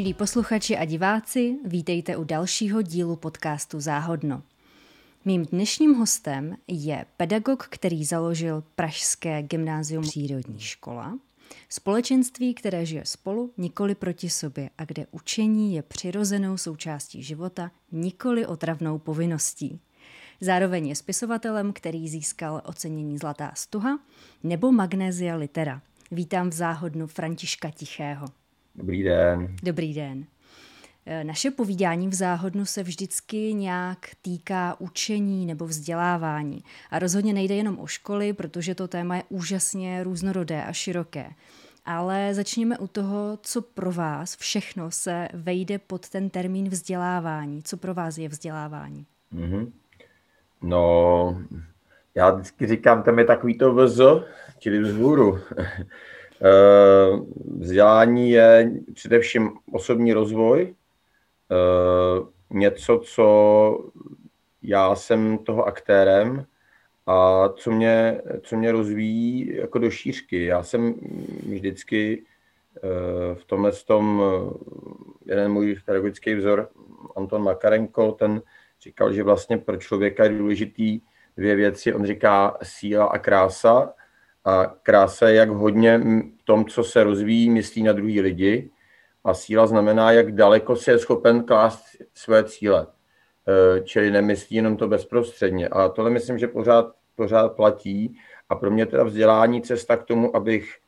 Milí posluchači a diváci, vítejte u dalšího dílu podcastu Záhodno. Mým dnešním hostem je pedagog, který založil Pražské gymnázium přírodní škola, společenství, které žije spolu, nikoli proti sobě a kde učení je přirozenou součástí života, nikoli otravnou povinností. Zároveň je spisovatelem, který získal ocenění Zlatá stuha nebo Magnézia litera. Vítám v záhodnu Františka Tichého. Dobrý den. Dobrý den. E, naše povídání v záhodnu se vždycky nějak týká učení nebo vzdělávání. A rozhodně nejde jenom o školy, protože to téma je úžasně různorodé a široké. Ale začněme u toho, co pro vás všechno se vejde pod ten termín vzdělávání. Co pro vás je vzdělávání? Mm-hmm. No, já vždycky říkám, tam je takový to vz, čili vzhůru. Eh, vzdělání je především osobní rozvoj, eh, něco, co já jsem toho aktérem a co mě, co mě rozvíjí jako do šířky. Já jsem vždycky eh, v tomhle tom, jeden můj pedagogický vzor, Anton Makarenko, ten říkal, že vlastně pro člověka je důležitý dvě věci. On říká síla a krása. A krása je, jak hodně v tom, co se rozvíjí, myslí na druhý lidi. A síla znamená, jak daleko se je schopen klást své cíle. E, čili nemyslí jenom to bezprostředně. A tohle myslím, že pořád, pořád platí. A pro mě teda vzdělání cesta k tomu, abych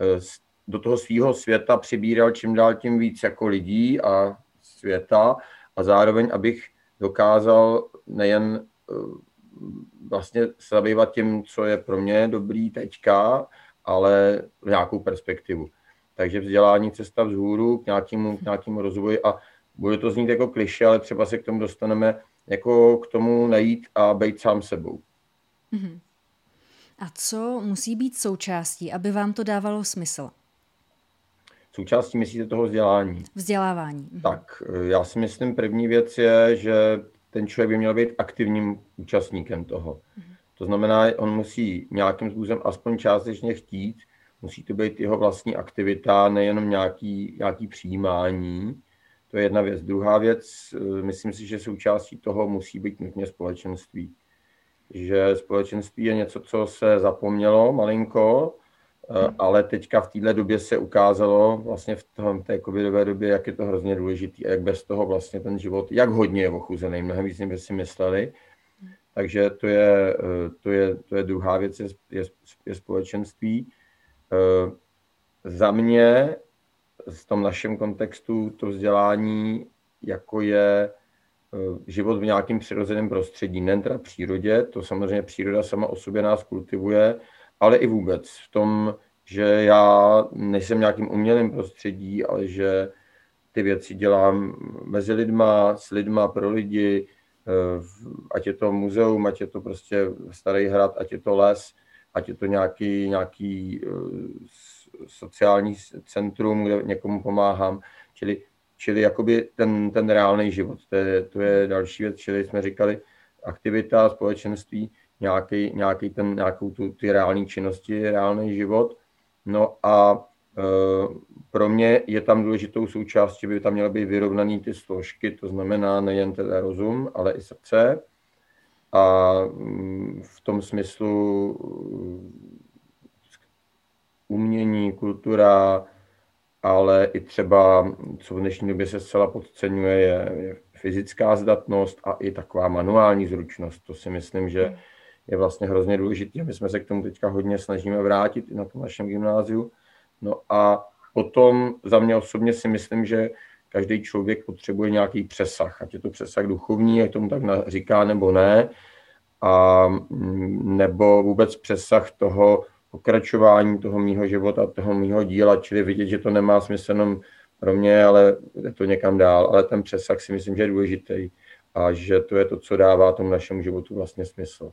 e, do toho svého světa přibíral čím dál tím víc jako lidí a světa a zároveň, abych dokázal nejen eh, vlastně se zabývat tím, co je pro mě dobrý teďka, ale v nějakou perspektivu. Takže vzdělání cesta vzhůru k nějakému, k nějakému rozvoji a bude to znít jako kliše, ale třeba se k tomu dostaneme jako k tomu najít a být sám sebou. Mm-hmm. A co musí být součástí, aby vám to dávalo smysl? součástí myslíte toho vzdělání? Vzdělávání. Mhm. Tak, já si myslím, první věc je, že ten člověk by měl být aktivním účastníkem toho. Mhm. To znamená, on musí nějakým způsobem aspoň částečně chtít, musí to být jeho vlastní aktivita, nejenom nějaký, nějaký přijímání. To je jedna věc. Druhá věc, eh, myslím si, že součástí toho musí být nutně společenství. Že společenství je něco, co se zapomnělo malinko, ale teďka v této době se ukázalo vlastně v tom, té covidové době, jak je to hrozně důležitý a jak bez toho vlastně ten život, jak hodně je ochuzený, mnohem víc, než si mysleli. Takže to je, eh, to je, to je druhá věc, je, je, je společenství. Eh, za mě v tom našem kontextu to vzdělání jako je život v nějakém přirozeném prostředí, nejen teda přírodě, to samozřejmě příroda sama o sobě nás kultivuje, ale i vůbec v tom, že já nejsem nějakým umělým prostředí, ale že ty věci dělám mezi lidma, s lidma, pro lidi, eh, ať je to muzeum, ať je to prostě starý hrad, ať je to les, ať je to nějaký, nějaký eh, sociální centrum, kde někomu pomáhám, čili, čili jakoby ten, ten reálný život, to je, to je další věc, čili jsme říkali aktivita, společenství, nějaký, nějaký ten, nějakou tu, ty reální činnosti, reálný život. No a e, pro mě je tam důležitou součástí, by tam měly být vyrovnaný ty složky, to znamená nejen teda rozum, ale i srdce. A mm, v tom smyslu umění, kultura, ale i třeba, co v dnešní době se zcela podceňuje, je, je fyzická zdatnost a i taková manuální zručnost. To si myslím, že hmm je vlastně hrozně důležitý my jsme se k tomu teďka hodně snažíme vrátit na tom našem gymnáziu. No a potom za mě osobně si myslím, že každý člověk potřebuje nějaký přesah, ať je to přesah duchovní, jak tomu tak říká, nebo ne, a mm, nebo vůbec přesah toho pokračování toho mýho života, toho mýho díla, čili vidět, že to nemá smysl jenom pro mě, ale je to někam dál. Ale ten přesah si myslím, že je důležitý a že to je to, co dává tomu našemu životu vlastně smysl.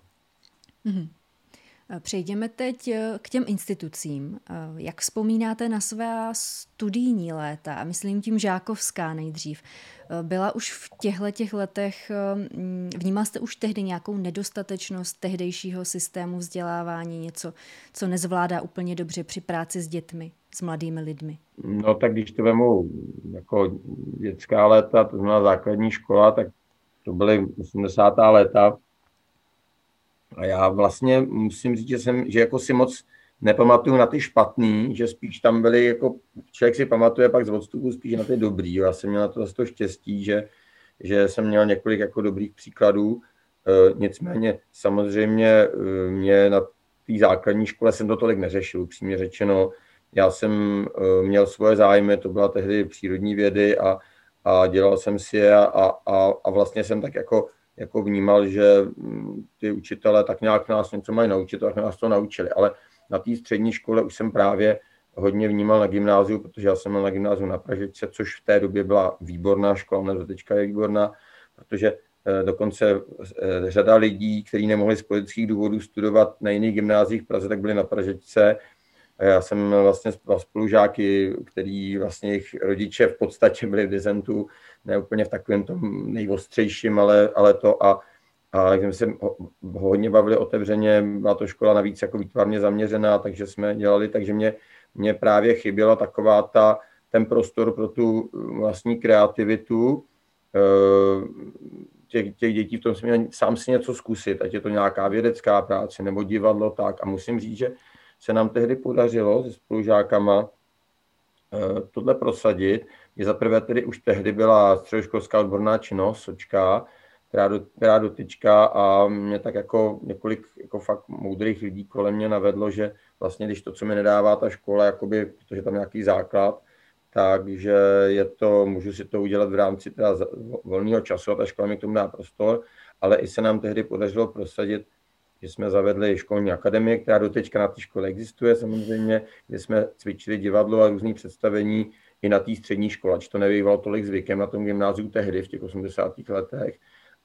Mm-hmm. Přejdeme teď eh, k těm institucím. Eh, jak vzpomínáte na své studijní léta, a myslím tím žákovská nejdřív, byla už v těchto těch letech, mm, vnímal jste už tehdy nějakou nedostatečnost tehdejšího systému vzdělávání, něco, co nezvládá úplně dobře při práci s dětmi, s mladými lidmi? No tak když to vemu jako dětská léta, to znamená základní škola, tak to byly 80. léta, a já vlastně musím říct, že, jsem, že jako si moc nepamatuju na ty špatný, že spíš tam byly, jako člověk si pamatuje pak z odstupu spíš na ty dobrý. Já jsem měl na to to štěstí, že, že jsem měl několik jako dobrých příkladů. E, nicméně samozřejmě e, mě na té základní škole jsem to tolik neřešil, upřímně řečeno. Já jsem e, měl svoje zájmy, to byla tehdy přírodní vědy a, a dělal jsem si je a, a, a vlastně jsem tak jako jako vnímal, že mm, ty učitele tak nějak nás něco mají naučit, tak nás to naučili. Ale na té střední škole už jsem právě hodně vnímal na gymnáziu, protože já jsem měl na gymnáziu na Pražice, což v té době byla výborná škola, ne teďka je výborná, protože eh, dokonce eh, řada lidí, kteří nemohli z politických důvodů studovat na jiných gymnáziích v Praze, tak byli na Pražice já jsem vlastně spolužáky, který vlastně jejich rodiče v podstatě byli v dizentu, ne úplně v takovém tom nejostřejším, ale, ale to a, a jsme se hodně bavili otevřeně, byla to škola navíc jako výtvarně zaměřená, takže jsme dělali, takže mě, mě právě chyběla taková ta, ten prostor pro tu vlastní kreativitu eh, těch, těch dětí v tom měl sám si něco zkusit, ať je to nějaká vědecká práce nebo divadlo, tak. A musím říct, že se nám tehdy podařilo se spolužákama eh, tohle prosadit. Je za prvé tedy už tehdy byla středoškolská odborná činnost, sočka, která, do, která dotyčka a mě tak jako několik jako fakt moudrých lidí kolem mě navedlo, že vlastně když to, co mi nedává ta škola, jakoby, protože tam nějaký základ, takže je to, můžu si to udělat v rámci teda volného času a ta škola mi k tomu dá prostor, ale i se nám tehdy podařilo prosadit že jsme zavedli školní akademii, která doteďka na té škole existuje samozřejmě, kde jsme cvičili divadlo a různé představení i na té střední škole, či to nebývalo tolik zvykem na tom gymnáziu tehdy v těch 80. letech.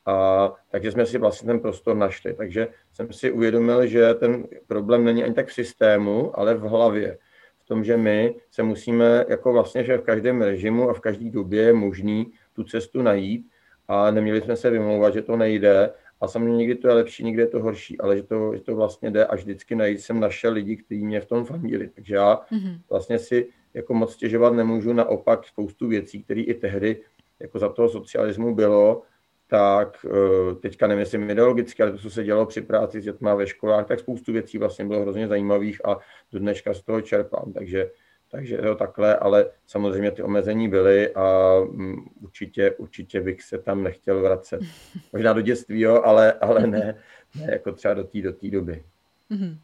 A, takže jsme si vlastně ten prostor našli. Takže jsem si uvědomil, že ten problém není ani tak v systému, ale v hlavě. V tom, že my se musíme, jako vlastně, že v každém režimu a v každé době je možný tu cestu najít a neměli jsme se vymlouvat, že to nejde a samozřejmě někdy to je lepší, někdy je to horší, ale že to, že to vlastně jde a vždycky najít jsem našel lidi, kteří mě v tom fandili. Takže já mm-hmm. vlastně si jako moc stěžovat nemůžu, naopak spoustu věcí, které i tehdy jako za toho socialismu bylo, tak eh, teďka nemyslím ideologicky, ale to, co se dělalo při práci s dětma ve školách, tak spoustu věcí vlastně bylo hrozně zajímavých a do dneška z toho čerpám. Takže takže to takhle, ale samozřejmě ty omezení byly a mm, určitě, určitě bych se tam nechtěl vracet. Možná do dětství, jo, ale, ale ne, ne jako třeba do té do doby. Mm-hmm.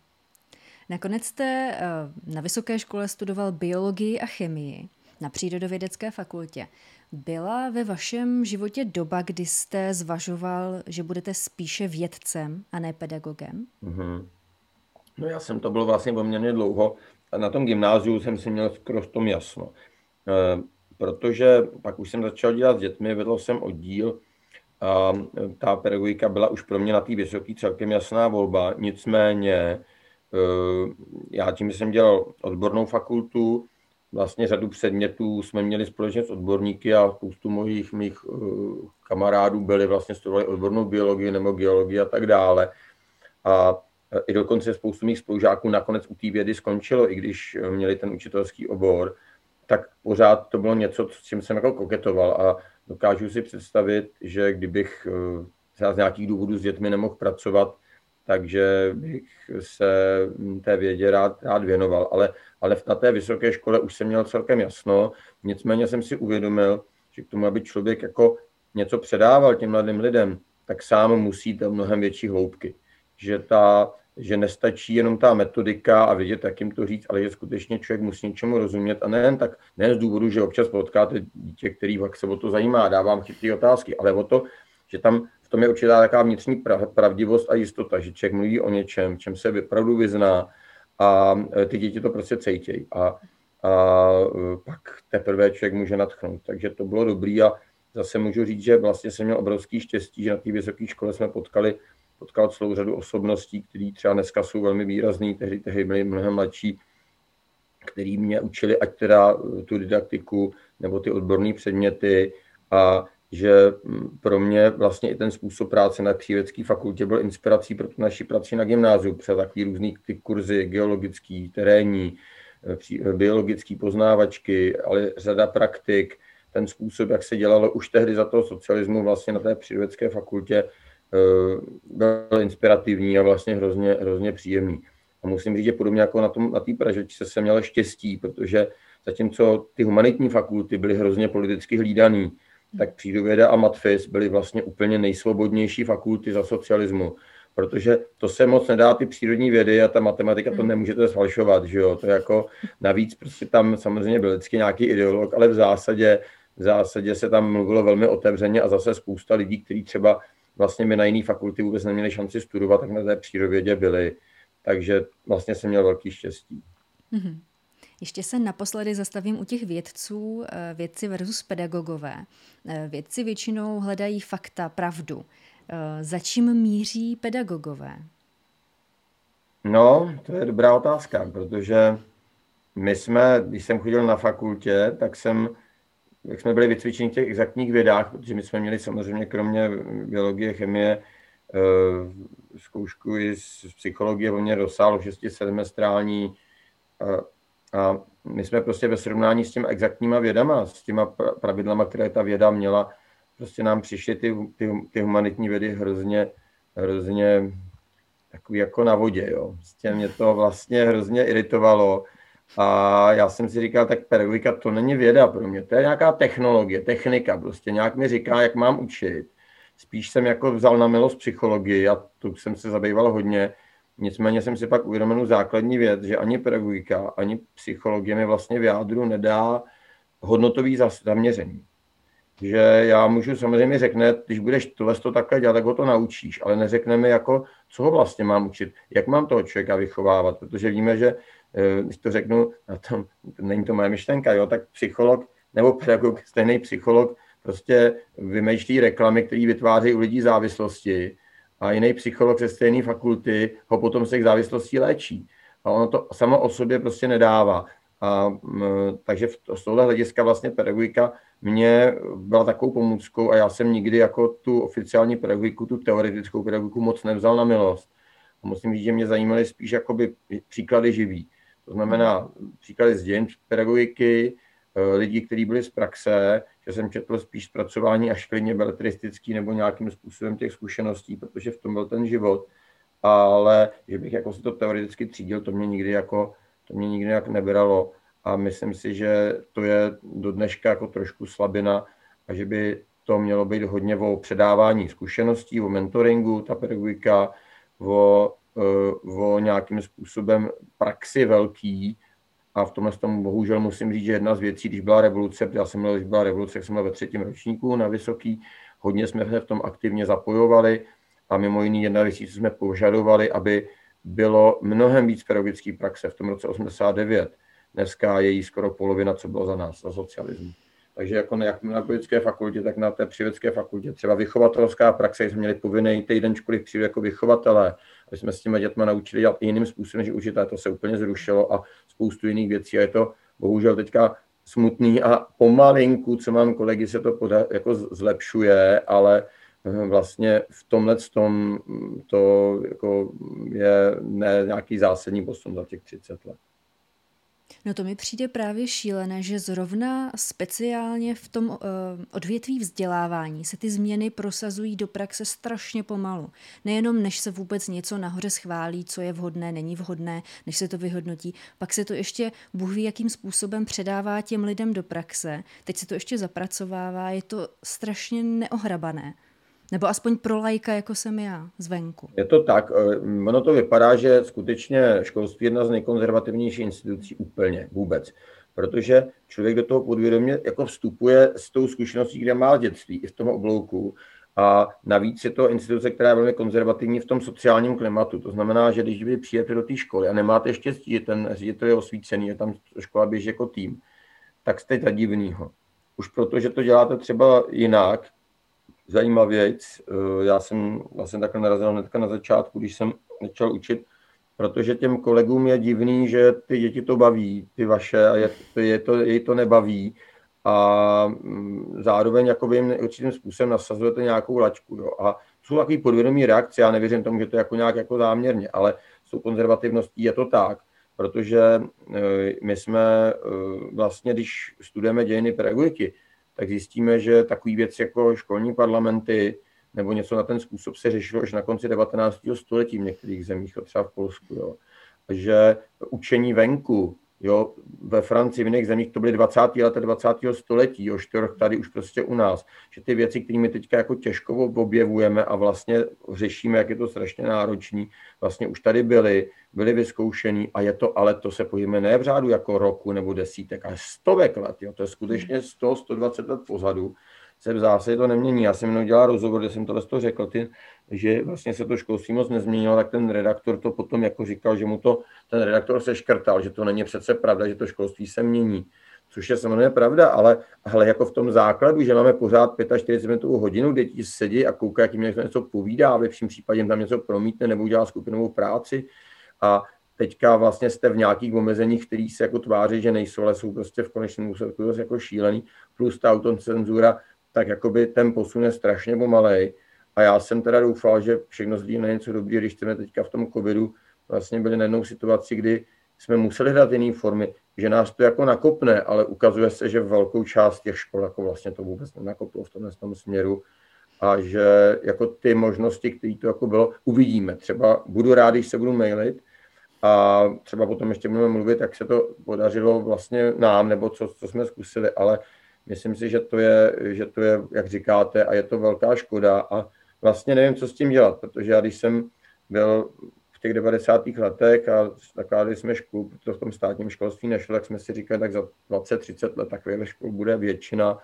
Nakonec jste eh, na vysoké škole studoval biologii a chemii na přírodovědecké fakultě. Byla ve vašem životě doba, kdy jste zvažoval, že budete spíše vědcem a ne pedagogem? Mm-hmm. No já jsem to byl vlastně poměrně dlouho na tom gymnáziu jsem si měl skoro v tom jasno. Eh, protože pak už jsem začal dělat s dětmi, vedl jsem oddíl a ta pedagogika byla už pro mě na té vysoké celkem jasná volba. Nicméně eh, já tím jsem dělal odbornou fakultu, vlastně řadu předmětů jsme měli společně s odborníky a spoustu mojich mých eh, kamarádů byli vlastně studovali odbornou biologii nebo geologii a tak dále. A i dokonce spoustu mých spolužáků nakonec u té vědy skončilo, i když měli ten učitelský obor, tak pořád to bylo něco, s čím jsem jako koketoval a dokážu si představit, že kdybych eh, třeba z nějakých důvodů s dětmi nemohl pracovat, takže bych se té vědě rád, rád věnoval. Ale, ale na té vysoké škole už jsem měl celkem jasno, nicméně jsem si uvědomil, že k tomu, aby člověk jako něco předával těm mladým lidem, tak sám musí do mnohem větší hloubky. Že ta, že nestačí jenom ta metodika a vědět, jak jim to říct, ale že skutečně člověk musí něčemu rozumět a nejen tak, ne z důvodu, že občas potkáte dítě, který se o to zajímá, dávám chytré otázky, ale o to, že tam v tom je určitá taková vnitřní pravdivost a jistota, že člověk mluví o něčem, čem se opravdu vyzná a e, ty děti to prostě cejtějí a, a e, pak teprve člověk může natchnout. Takže to bylo dobrý a zase můžu říct, že vlastně jsem měl obrovský štěstí, že na té vysoké škole jsme potkali potkal celou řadu osobností, které třeba dneska jsou velmi výrazný, tehdy, tehdy byli mnohem mladší, který mě učili, ať teda tu didaktiku nebo ty odborné předměty. A že mm, pro mě vlastně i ten způsob práce na přívědské fakultě byl inspirací pro tu naši práci na gymnáziu, přes takový různý ty kurzy geologický, terénní, eh, eh, biologický poznávačky, ale řada praktik, ten způsob, jak se dělalo už tehdy za toho socialismu vlastně na té přírodecké fakultě, eh, byl inspirativní a vlastně hrozně, hrozně příjemný. A musím říct, že podobně jako na, tom, na té Pražečce jsem měl štěstí, protože zatímco ty humanitní fakulty byly hrozně politicky hlídaný, tak přírodověda a matfis byly vlastně úplně nejsvobodnější fakulty za socialismu, protože to se moc nedá ty přírodní vědy a ta matematika to hmm. nemůžete zfalšovat, že jo, to jako navíc prostě tam samozřejmě byl vždycky nějaký ideolog, ale v zásadě, v zásadě se tam mluvilo velmi otevřeně a zase spousta lidí, kteří třeba vlastně by na jiné fakulty vůbec neměli šanci studovat, tak na té přírodovědě byli, takže vlastně jsem měl velký štěstí. Mm-hmm. Ještě se naposledy zastavím u těch vědců, eh, vědci versus pedagogové. Eh, vědci většinou hledají fakta, pravdu. Eh, za čím míří pedagogové? No, to je dobrá otázka, protože my jsme, když jsem chodil na fakultě, tak jsem, jak jsme byli vycvičeni v těch exaktních vědách, protože my jsme měli samozřejmě kromě biologie, chemie, zkoušku i z psychologie poměrně rozsáhlou 6-7 strální a my jsme prostě ve srovnání s těmi exaktníma vědama, s těma pravidlama, které ta věda měla, prostě nám přišly ty, ty, ty humanitní vědy hrozně, hrozně takový jako na vodě, jo. Prostě mě to vlastně hrozně iritovalo. A já jsem si říkal, tak pedagogika to není věda pro mě, to je nějaká technologie, technika, prostě nějak mi říká, jak mám učit. Spíš jsem jako vzal na milost psychologii a tu jsem se zabýval hodně, Nicméně jsem si pak uvědomil základní věc, že ani pedagogika, ani psychologie mi vlastně v jádru nedá hodnotový zaměření. Že já můžu samozřejmě řekne, když budeš tohle to takhle dělat, tak ho to naučíš, ale neřekne mi jako, co ho vlastně mám učit, jak mám toho člověka vychovávat, protože víme, že eh, když to řeknu, na tom, není to moje myšlenka, jo, tak psycholog nebo pedagog, stejný psycholog, prostě vymýšlí reklamy, které vytvářejí u lidí závislosti a jiný psycholog ze stejné fakulty ho potom z těch závislostí léčí. A ono to samo o sobě prostě nedává. A, takže z tohle hlediska vlastně pedagogika mě byla takovou pomůckou a já jsem nikdy jako tu oficiální pedagogiku, tu teoretickou pedagogiku moc nevzal na milost. A musím říct, že mě zajímaly spíš jakoby příklady živý. To znamená příklady z dějin pedagogiky, Eh, lidí, kteří byli z praxe, že jsem četl spíš zpracování až klidně beletristický nebo nějakým způsobem těch zkušeností, protože v tom byl ten život. Ale že bych jako si to teoreticky třídil, to mě nikdy jako, to mě nikdy jak nebralo. A myslím si, že to je do dneška jako trošku slabina a že by to mělo být hodně o předávání zkušeností, o mentoringu, ta pedagogika, o, eh, o nějakým způsobem praxi velký, a v tomhle tomu bohužel musím říct, že jedna z věcí, když byla revoluce, já jsem měl, když byla revoluce, jsem byl ve třetím ročníku na Vysoký, hodně jsme se v tom aktivně zapojovali a mimo jiný jedna věc, co jsme požadovali, aby bylo mnohem víc pedagogické praxe v tom roce 89. Dneska je jí skoro polovina, co bylo za nás, za socialismu. Takže jako jak na pedagogické fakultě, tak na té přívědské fakultě. Třeba vychovatelská praxe, jsme měli povinný týden školy přijít jako vychovatelé, aby jsme s těmi dětmi naučili dělat jiným způsobem než učitelé. To se úplně zrušilo a spoustu jiných věcí. A je to bohužel teďka smutný a pomalinku, co mám kolegy, se to poda, jako zlepšuje, ale vlastně v tomhle tom to jako je ne nějaký zásadní posun za těch 30 let. No to mi přijde právě šílené, že zrovna speciálně v tom uh, odvětví vzdělávání se ty změny prosazují do praxe strašně pomalu. Nejenom než se vůbec něco nahoře schválí, co je vhodné, není vhodné, než se to vyhodnotí, pak se to ještě Bůh ví, jakým způsobem předává těm lidem do praxe. Teď se to ještě zapracovává, je to strašně neohrabané. Nebo aspoň pro lajka, jako jsem já, zvenku. Je to tak. Eh, ono to vypadá, že skutečně školství je jedna z nejkonzervativnějších institucí úplně vůbec. Protože člověk do toho podvědomě jako vstupuje s tou zkušeností, kde má dětství, i v tom oblouku. A navíc je to instituce, která je velmi konzervativní v tom sociálním klimatu. To znamená, že když vy přijete do té školy a nemáte štěstí, že ten ředitel je osvícený, je tam škola běží jako tým, tak jste za divnýho. Už proto, že to děláte třeba jinak, zajímavějc. Eh, já jsem vlastně takhle narazil hnedka na začátku, když jsem začal učit, protože těm kolegům je divný, že ty děti to baví, ty vaše, a je, je to, jej to nebaví a mm, zároveň jakoby jim určitým způsobem nasazujete nějakou lačku. Jo. A jsou takový podvědomý reakce, já nevěřím tomu, že to je jako nějak jako záměrně, ale s tou konzervativností je to tak, protože eh, my jsme eh, vlastně, když studujeme dějiny pedagogiky, tak zjistíme, že takový věc jako školní parlamenty nebo něco na ten způsob se řešilo až na konci 19. století v některých zemích, třeba v Polsku. Jo. Že učení venku, Jo, ve Francii, v jiných zemích to byly 20. leta 20. století, jo, štorch tady už prostě u nás. Že ty věci, které my teďka jako těžko objevujeme a vlastně řešíme, jak je to strašně náročný, vlastně už tady byly, byly vyzkoušený a je to, ale to se pojíme ne v řádu jako roku nebo desítek, ale stovek let, jo, to je skutečně 100, 120 let pozadu se v zásadě to nemění. Já jsem jenom dělal rozhovor, kde jsem tohle to řekl, ty, že vlastně se to školství moc nezměnilo, tak ten redaktor to potom jako říkal, že mu to ten redaktor se škrtal, že to není přece pravda, že to školství se mění. Což je samozřejmě pravda, ale, ale jako v tom základu, že máme pořád 45 minutovou hodinu, kde ti sedí a koukají, jak jim něco povídá, a v lepším případě tam něco promítne nebo udělá skupinovou práci. A teďka vlastně jste v nějakých omezeních, který se jako tváří, že nejsou, ale jsou prostě v konečném úsledku jako šílený, plus ta autocenzura, tak jakoby ten posun je strašně pomalej. A já jsem teda doufal, že všechno zlí na něco dobrý, když jsme teďka v tom covidu vlastně byli na jednou situaci, kdy jsme museli hledat jiné formy, že nás to jako nakopne, ale ukazuje se, že velkou část těch škol jako vlastně to vůbec nenakoplo v tomhle tom směru a že jako ty možnosti, které to jako bylo, uvidíme. Třeba budu rád, když se budu mailit a třeba potom ještě budeme mluvit, jak se to podařilo vlastně nám, nebo co, co jsme zkusili, ale Myslím si, že to, je, že to je, jak říkáte, a je to velká škoda a vlastně nevím, co s tím dělat, protože já když jsem byl v těch 90. letech a zakládali jsme školu, protože v tom státním školství nešlo, tak jsme si říkali, tak za 20-30 let takových škol bude většina.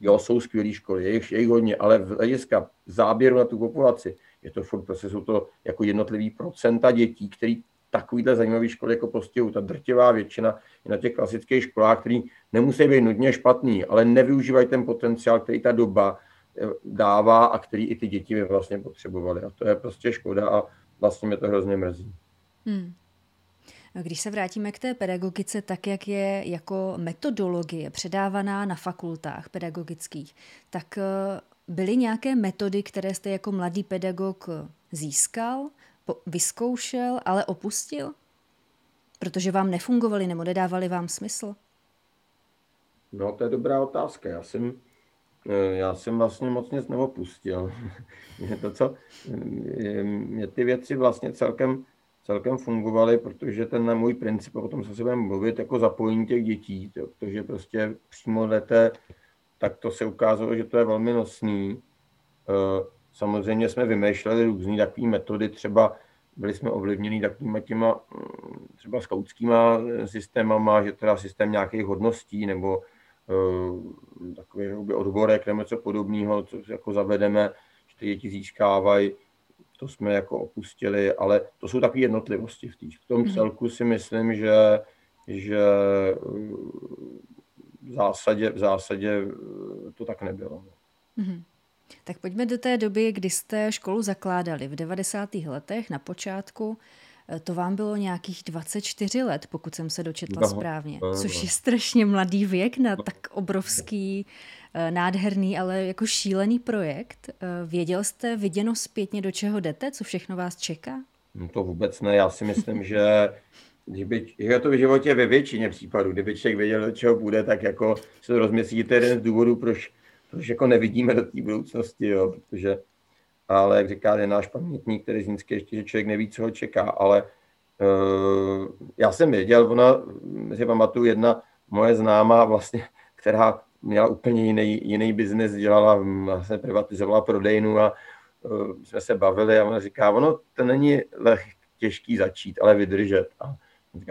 Jo, jsou skvělé školy, je jich, je jich hodně, ale v hlediska záběru na tu populaci je to furt, prostě jsou to jako jednotlivý procenta dětí, který takovýhle zajímavý školy jako postihují. Ta drtivá většina je na těch klasických školách, který nemusí být nutně špatný, ale nevyužívají ten potenciál, který ta doba eh, dává a který i ty děti by vlastně potřebovaly. A to je prostě škoda a vlastně mě to hrozně mrzí. Hmm. Když se vrátíme k té pedagogice, tak jak je jako metodologie předávaná na fakultách pedagogických, tak eh, byly nějaké metody, které jste jako mladý pedagog získal vyzkoušel, ale opustil? Protože vám nefungovali nebo nedávali vám smysl? No, to je dobrá otázka. Já jsem, eh, já jsem vlastně moc nic neopustil. mě, to, co, mě ty věci vlastně celkem, celkem fungovaly, protože ten můj princip, a potom se si budeme mluvit, jako zapojení těch dětí, protože prostě přímo jdete, tak to se ukázalo, že to je velmi nosný. Eh, Samozřejmě jsme vymýšleli různé takové metody, třeba byli jsme ovlivněni takovými těma mm, třeba skautskýma systémama, že teda systém nějakých hodností nebo uh, takový odborek nebo něco podobného, co jako zavedeme, že ty děti získávají, to jsme jako opustili, ale to jsou takové jednotlivosti v, tý. v tom mhm. celku si myslím, že, že v zásadě, v zásadě to tak nebylo. Mm-hmm. Tak pojďme do té doby, kdy jste školu zakládali v 90. letech na počátku. Eh, to vám bylo nějakých 24 let, pokud jsem se dočetla no, správně, no, což je strašně mladý věk na tak obrovský, eh, nádherný, ale jako šílený projekt. Eh, věděl jste viděno zpětně, do čeho jdete, co všechno vás čeká? No to vůbec ne, já si myslím, že kdyby, je to v životě ve většině případů, kdyby člověk věděl, do čeho bude, tak jako se to rozmyslí, to je jeden z důvodů, proč protože jako nevidíme do té budoucnosti, jo, protože, ale jak říká, je náš pamětník, který zínský ještě, že člověk neví, co ho čeká, ale uh, já jsem věděl, ona, si pamatuju, jedna moje známá vlastně, která měla úplně jiný, jiný biznes, dělala, vlastně privatizovala prodejnu a uh, jsme se bavili a ona říká, ono to není leh, těžký začít, ale vydržet. A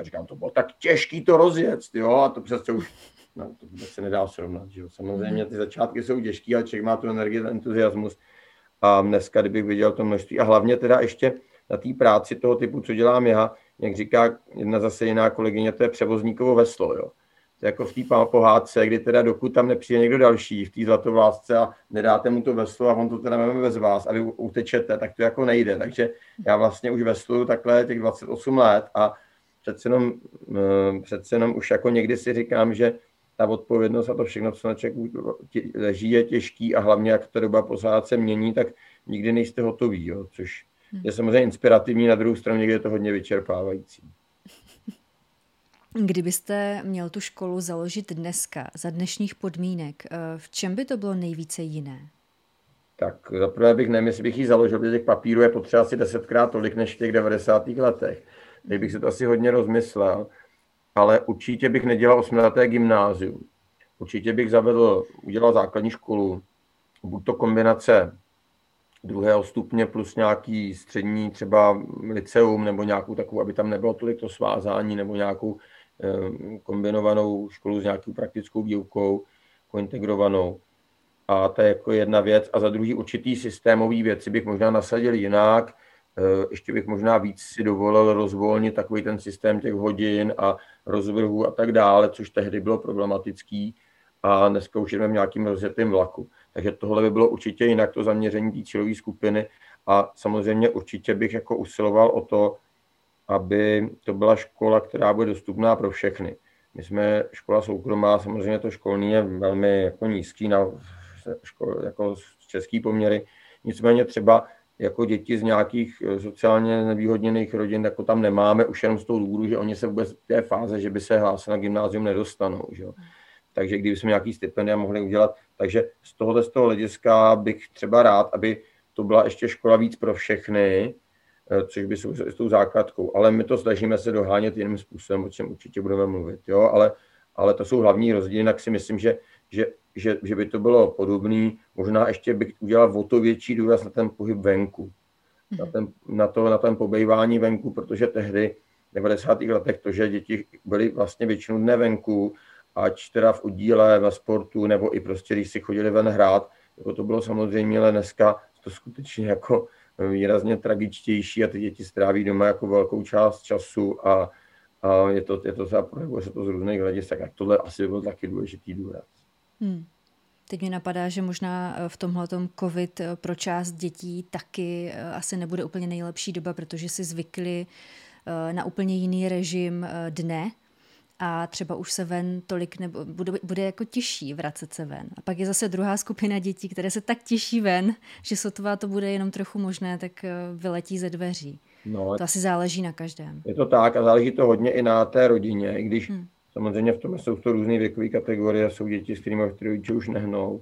říkám, to bylo tak těžký to rozjet, jo, a to přece už no, to vůbec se nedá srovnat. Že jo. Samozřejmě ty začátky jsou těžké, ale člověk má tu energii, ten entuziasmus. A dneska, kdybych viděl to množství, a hlavně teda ještě na té práci toho typu, co dělám já, jak říká jedna zase jiná kolegyně, to je převozníkovo veslo. Jo. to je jako v té pohádce, kdy teda dokud tam nepřijde někdo další v té zlatovlásce a nedáte mu to veslo a on to teda máme bez vás a vy utečete, tak to jako nejde. Takže já vlastně už vesluju takhle těch 28 let a přece jenom, eh, přece jenom už jako někdy si říkám, že ta odpovědnost a to všechno, co na člověku leží, je těžký a hlavně, jak ta doba pořád se mění, tak nikdy nejste hotový, jo, což hmm. je samozřejmě inspirativní, na druhou stranu někdy je to hodně vyčerpávající. Kdybyste měl tu školu založit dneska, za dnešních podmínek, eh, v čem by to bylo nejvíce jiné? Tak zaprvé bych nevím, jestli bych ji založil, protože těch papírů je potřeba asi desetkrát tolik než v těch 90. letech. Teď bych si to asi hodně rozmyslel, ale určitě bych nedělal osmileté gymnázium. Určitě bych zavedl, udělal základní školu, buď to kombinace druhého stupně plus nějaký střední třeba liceum nebo nějakou takovou, aby tam nebylo tolik to svázání nebo nějakou eh, kombinovanou školu s nějakou praktickou výukou, integrovanou. A to je jako jedna věc. A za druhý určitý systémový věci bych možná nasadil jinak. Eh, ještě bych možná víc si dovolil rozvolnit takový ten systém těch hodin a rozvrhů a tak dále, což tehdy bylo problematický a dneska už jdeme v nějakým rozjetým vlaku. Takže tohle by bylo určitě jinak, to zaměření té cílové skupiny a samozřejmě určitě bych jako usiloval o to, aby to byla škola, která bude dostupná pro všechny. My jsme škola soukromá, samozřejmě to školní je velmi jako nízký na škol, jako český poměry. Nicméně třeba jako děti z nějakých eh, sociálně nevýhodněných rodin, jako tam nemáme už jenom z toho důvodu, že oni se vůbec v té fáze, že by se hlásili na gymnázium, nedostanou. Že? Takže kdyby jsme nějaký stipendia mohli udělat, takže z tohohle z toho hlediska bych třeba rád, aby to byla ještě škola víc pro všechny, eh, což by souviselo s tou základkou. Ale my to snažíme se dohánět jiným způsobem, o čem určitě budeme mluvit. Jo? Ale, ale to jsou hlavní rozdíly, jinak si myslím, že, že že, že by to bylo podobné. Možná ještě bych udělal o to větší důraz na ten pohyb venku, na, mhm. ten, na, to, na ten pobejvání venku, protože tehdy v 90. letech to, že děti byly vlastně většinou dne venku, ať teda v oddíle, ve sportu, nebo i prostě, když si chodili ven hrát, jako to bylo samozřejmě, ale dneska to skutečně jako výrazně tragičtější a ty děti stráví doma jako velkou část času a, a je to, je to projevuje se to z různých hledisek. Tak tohle asi by byl taky důležitý důraz. Hmm. Teď mi napadá, že možná eh, v tomhle COVID eh, pro část dětí taky eh, asi nebude úplně nejlepší doba, protože si zvykli na úplně jiný režim dne a třeba už se ven tolik nebo bude, bude jako těžší vracet se ven. A pak je zase druhá skupina dětí, které se tak těší ven, že sotva to bude jenom trochu možné, tak vyletí ze dveří. No, to asi záleží na každém. Je to tak a záleží to hodně i na té rodině, i když hmm Samozřejmě v tom jsou to různé věkové kategorie, jsou děti, s kterými rodiče už nehnou,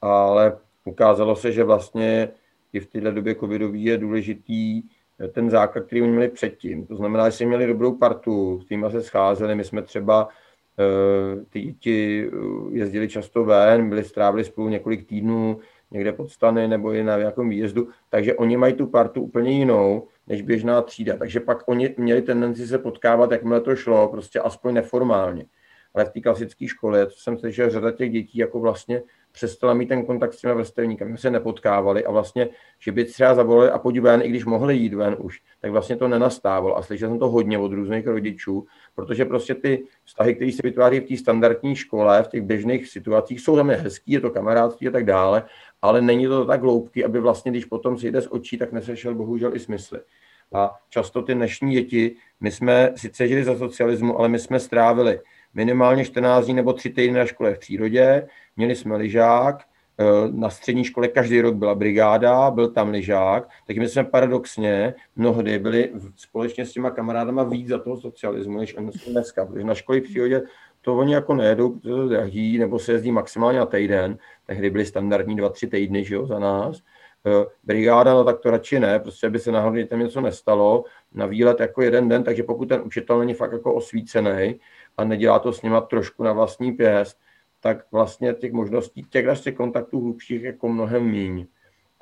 ale ukázalo se, že vlastně i v této době covidové je důležitý ten základ, který oni měli předtím. To znamená, že si měli dobrou partu, s tím se scházeli. My jsme třeba eh, ty děti eh, jezdili často ven, byli strávili spolu několik týdnů někde pod stany nebo i na nějakém výjezdu, takže oni mají tu partu úplně jinou, než běžná třída. Takže pak oni měli tendenci se potkávat, jakmile to šlo, prostě aspoň neformálně. Ale v té klasické škole, co jsem slyšel, řada těch dětí jako vlastně přestala mít ten kontakt s těmi vrstevníky, se nepotkávali a vlastně, že by třeba zavolali a ven, i když mohli jít ven už, tak vlastně to nenastávalo. A slyšel jsem to hodně od různých rodičů, protože prostě ty vztahy, které se vytváří v té standardní škole, v těch běžných situacích, jsou tam hezký, je to kamarádství a tak dále, ale není to tak hloubký, aby vlastně, když potom si jde z očí, tak nesešel bohužel i smysly. A často ty dnešní děti, my jsme sice žili za socialismu, ale my jsme strávili minimálně 14 dní nebo 3 týdny na škole v přírodě, měli jsme lyžák, eh, na střední škole každý rok byla brigáda, byl tam lyžák, tak my jsme paradoxně mnohdy byli společně s těma kamarádama víc za toho socialismu, než dneska, protože na školy v přírodě to oni jako nejedou, protože to drahý, nebo se jezdí maximálně na týden, tehdy byly standardní dva, tři týdny, že jo, za nás. Eh, brigáda, no tak to radši ne, prostě by se náhodou tam něco nestalo, na výlet jako jeden den, takže pokud ten učitel není fakt jako osvícený a nedělá to s nima trošku na vlastní pěst, tak vlastně těch možností, těch, těch kontaktů hlubších jako mnohem míň.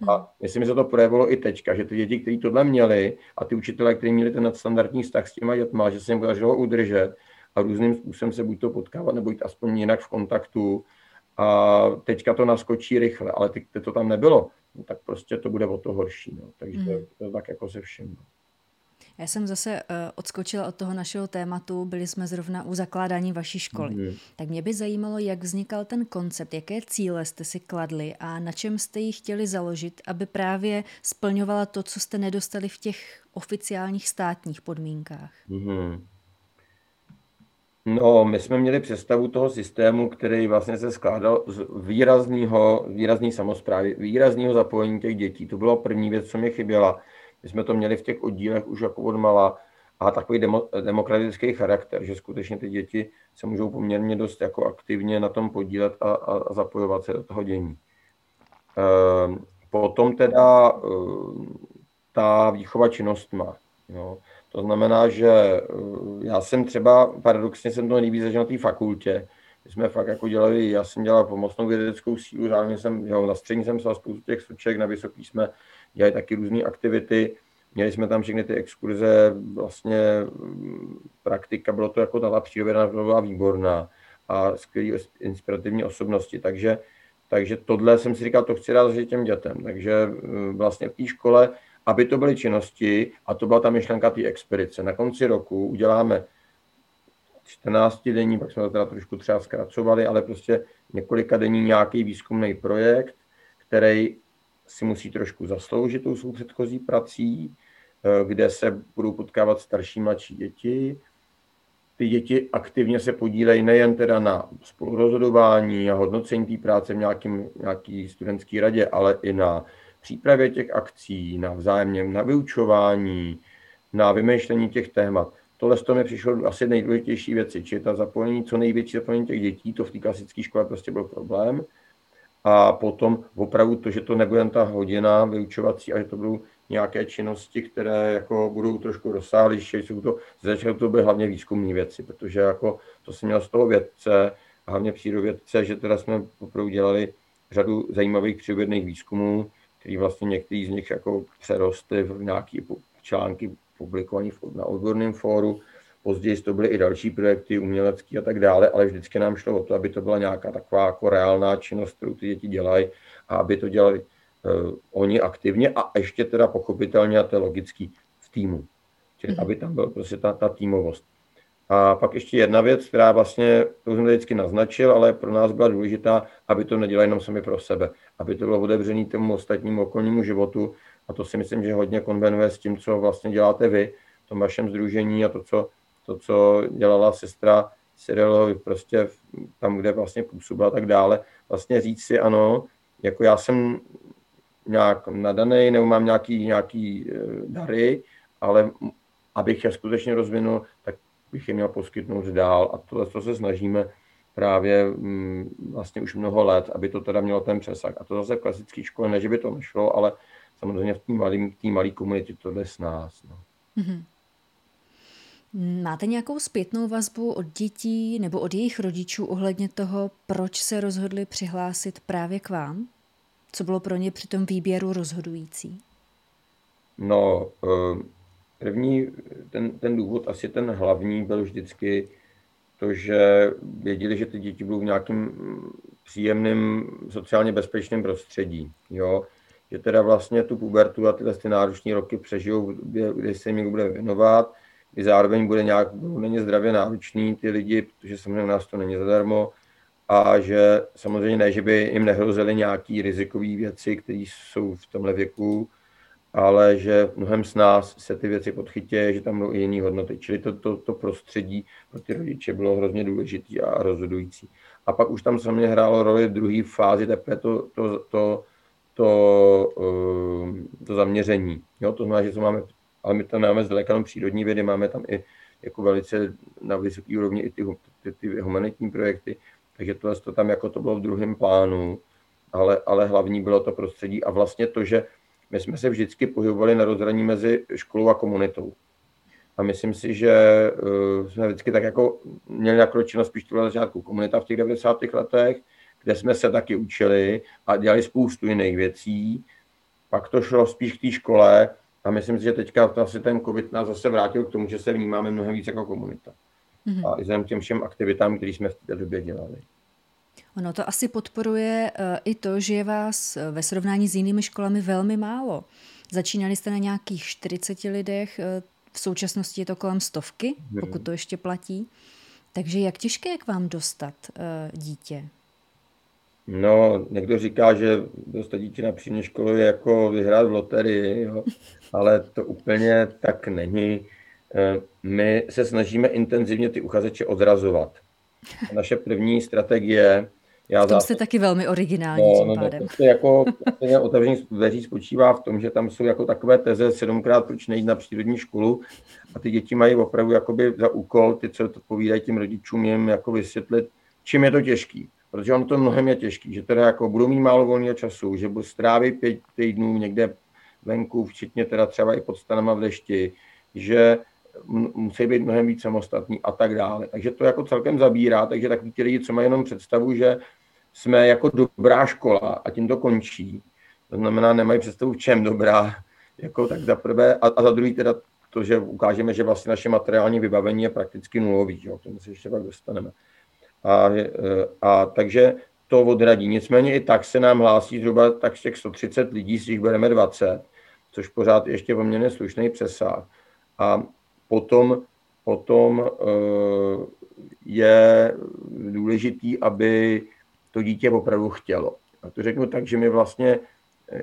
A hmm. myslím, že se to projevilo i teďka, že ty děti, kteří tohle měli a ty učitelé, kteří měli ten nadstandardní vztah s těma dětma, že se jim podařilo udržet a různým způsobem se buď to potkávat, nebo jít aspoň jinak v kontaktu. A teďka to naskočí rychle, ale teď to tam nebylo, no, tak prostě to bude o to horší. No. Takže hmm. to tak jako se vším. No. Já jsem zase uh, odskočila od toho našeho tématu, byli jsme zrovna u zakládání vaší školy. Mm. Tak mě by zajímalo, jak vznikal ten koncept, jaké cíle jste si kladli a na čem jste ji chtěli založit, aby právě splňovala to, co jste nedostali v těch oficiálních státních podmínkách. Mm. No, my jsme měli představu toho systému, který vlastně se skládal z výrazného, výrazný samozprávy, výrazného zapojení těch dětí. To bylo první věc, co mě chyběla. My jsme to měli v těch oddílech už jako odmala a takový demo, demokratický charakter, že skutečně ty děti se můžou poměrně dost jako aktivně na tom podílet a, a, zapojovat se do toho dění. E, potom teda e, ta výchova činnost má. Jo. To znamená, že eh, já jsem třeba, paradoxně jsem to nejvíc zažil na té fakultě, my jsme fakt jako dělali, já jsem dělal pomocnou vědeckou sílu, zároveň jsem, jo, na střední jsem psal spoustu těch soček, na vysoký jsme dělali taky různé aktivity, měli jsme tam všechny ty exkurze, vlastně mm, praktika, bylo to jako ta příroda byla výborná a skvělý inspirativní osobnosti, takže, takže tohle jsem si říkal, to chci dát těm dětem, takže eh, vlastně v té škole aby to byly činnosti, a to byla ta myšlenka té expedice. Na konci roku uděláme 14 denní, pak jsme to teda trošku třeba zkracovali, ale prostě několika denní nějaký výzkumný projekt, který si musí trošku zasloužit tou svou předchozí prací, eh, kde se budou potkávat starší, mladší děti. Ty děti aktivně se podílejí nejen teda na spolurozhodování a hodnocení té práce v nějakým, nějaký studentský radě, ale i na přípravě těch akcí, na vzájemně na vyučování, na vymýšlení těch témat. Tohle to mi přišlo asi nejdůležitější věci, či ta zapojení, co největší zapojení těch dětí, to v té klasické škole prostě byl problém. A potom opravdu to, že to nebude jen ta hodina vyučovací, ale že to budou nějaké činnosti, které jako budou trošku rozsáhlejší, jsou to, začaly to být hlavně výzkumné věci, protože jako to jsem měl z toho vědce, hlavně přírodovědce, že teda jsme opravdu dělali řadu zajímavých přírodovědných výzkumů, který vlastně některý z nich jako přerostly v nějaké články publikované na odborném fóru. Později to byly i další projekty umělecké a tak dále, ale vždycky nám šlo o to, aby to byla nějaká taková jako reálná činnost, kterou ty děti dělají a aby to dělali uh, oni aktivně a ještě teda pochopitelně, a to je logický, v týmu. Čili mm-hmm. aby tam byla prostě ta, ta týmovost. A pak ještě jedna věc, která vlastně, to jsem vždycky naznačil, ale pro nás byla důležitá, aby to nedělali jenom sami pro sebe, aby to bylo otevřené tomu ostatnímu okolnímu životu. A to si myslím, že hodně konvenuje s tím, co vlastně děláte vy v tom vašem združení a to, co, to, co dělala sestra Cyrilovi prostě tam, kde vlastně působila a tak dále. Vlastně říct si ano, jako já jsem nějak nadaný, nebo mám nějaký, nějaký eh, dary, ale abych je skutečně rozvinul, tak bych je měl poskytnout dál. A tohle to se snažíme právě mm, vlastně už mnoho let, aby to teda mělo ten přesah. A to zase v klasické škole, ne, že by to nešlo, ale samozřejmě v té malé komunitě to jde s nás. No. Mm-hmm. Máte nějakou zpětnou vazbu od dětí nebo od jejich rodičů ohledně toho, proč se rozhodli přihlásit právě k vám? Co bylo pro ně při tom výběru rozhodující? No, eh, První, ten, ten důvod, asi ten hlavní, byl vždycky to, že věděli, že ty děti budou v nějakém příjemném, sociálně bezpečném prostředí. Jo? Že teda vlastně tu pubertu a tyhle ty náročné roky přežijou, kdy se jim bude věnovat, kdy zároveň bude nějak, budou není zdravě náročný ty lidi, protože samozřejmě u nás to není zadarmo, a že samozřejmě ne, že by jim nehrozily nějaké rizikové věci, které jsou v tomhle věku, ale že mnohem z nás se ty věci podchytí, že tam budou i jiné hodnoty. Čili to, to, to prostředí pro ty rodiče bylo hrozně důležité a rozhodující. A pak už tam samozřejmě hrálo roli v druhé fázi teprve to, to, to, to, eh, to zaměření. Jo? To znamená, že to máme, ale my tam máme zdaleka jenom přírodní vědy, máme tam i jako velice na vysoké úrovni i ty, ty, ty humanitní projekty, takže tohle to tam jako to bylo v druhém plánu, ale, ale hlavní bylo to prostředí a vlastně to, že my jsme se vždycky pohybovali na rozhraní mezi školou a komunitou. A myslím si, že uh, jsme vždycky tak jako měli nakročeno spíš na začátku komunita v těch 90. letech, kde jsme se taky učili a dělali spoustu jiných věcí. Pak to šlo spíš k té škole a myslím si, že teďka asi ten COVID nás zase vrátil k tomu, že se vnímáme mnohem víc jako komunita. Mm-hmm. A i těm všem aktivitám, které jsme v té době dělali. Ono to asi podporuje uh, i to, že je vás eh, ve srovnání s jinými školami velmi málo. Začínali jste na nějakých 40 lidech, uh, v současnosti je to kolem stovky, pokud to ještě platí. Takže jak těžké je k vám dostat dítě? No, někdo říká, že dostat dítě na příjemní školu je jako vyhrát v loterii, jo? ale to úplně tak není. Eh, my se snažíme intenzivně ty uchazeče odrazovat. Naše první strategie já v tom jste taky velmi originální no, tím no, pádem. No, jako otevření dveří spočívá v tom, že tam jsou jako takové teze sedmkrát, proč nejít na přírodní školu a ty děti mají opravdu jakoby za úkol, ty, co to povídají těm rodičům, jim jako vysvětlit, čím je to těžký. Protože ono to mnohem je těžký, že teda jako budou mít málo volného času, že budou strávit pět týdnů někde venku, včetně teda třeba i pod stanama v dešti, že musí být mnohem víc samostatní a tak dále. Takže to jako celkem zabírá, takže takový ti lidi, co mají jenom představu, že jsme jako dobrá škola a tím to končí. To znamená, nemají představu, v čem dobrá, jako tak za prvé, a, a za druhý teda to, že ukážeme, že vlastně naše materiální vybavení je prakticky nulový, jo, k tomu se ještě pak dostaneme. A, a takže to odradí. Nicméně i tak se nám hlásí zhruba tak z těch 130 lidí, z těch bereme 20, což pořád ještě poměrně slušný přesah. A potom, potom eh, je důležitý, aby to dítě opravdu chtělo. A to řeknu tak, že my vlastně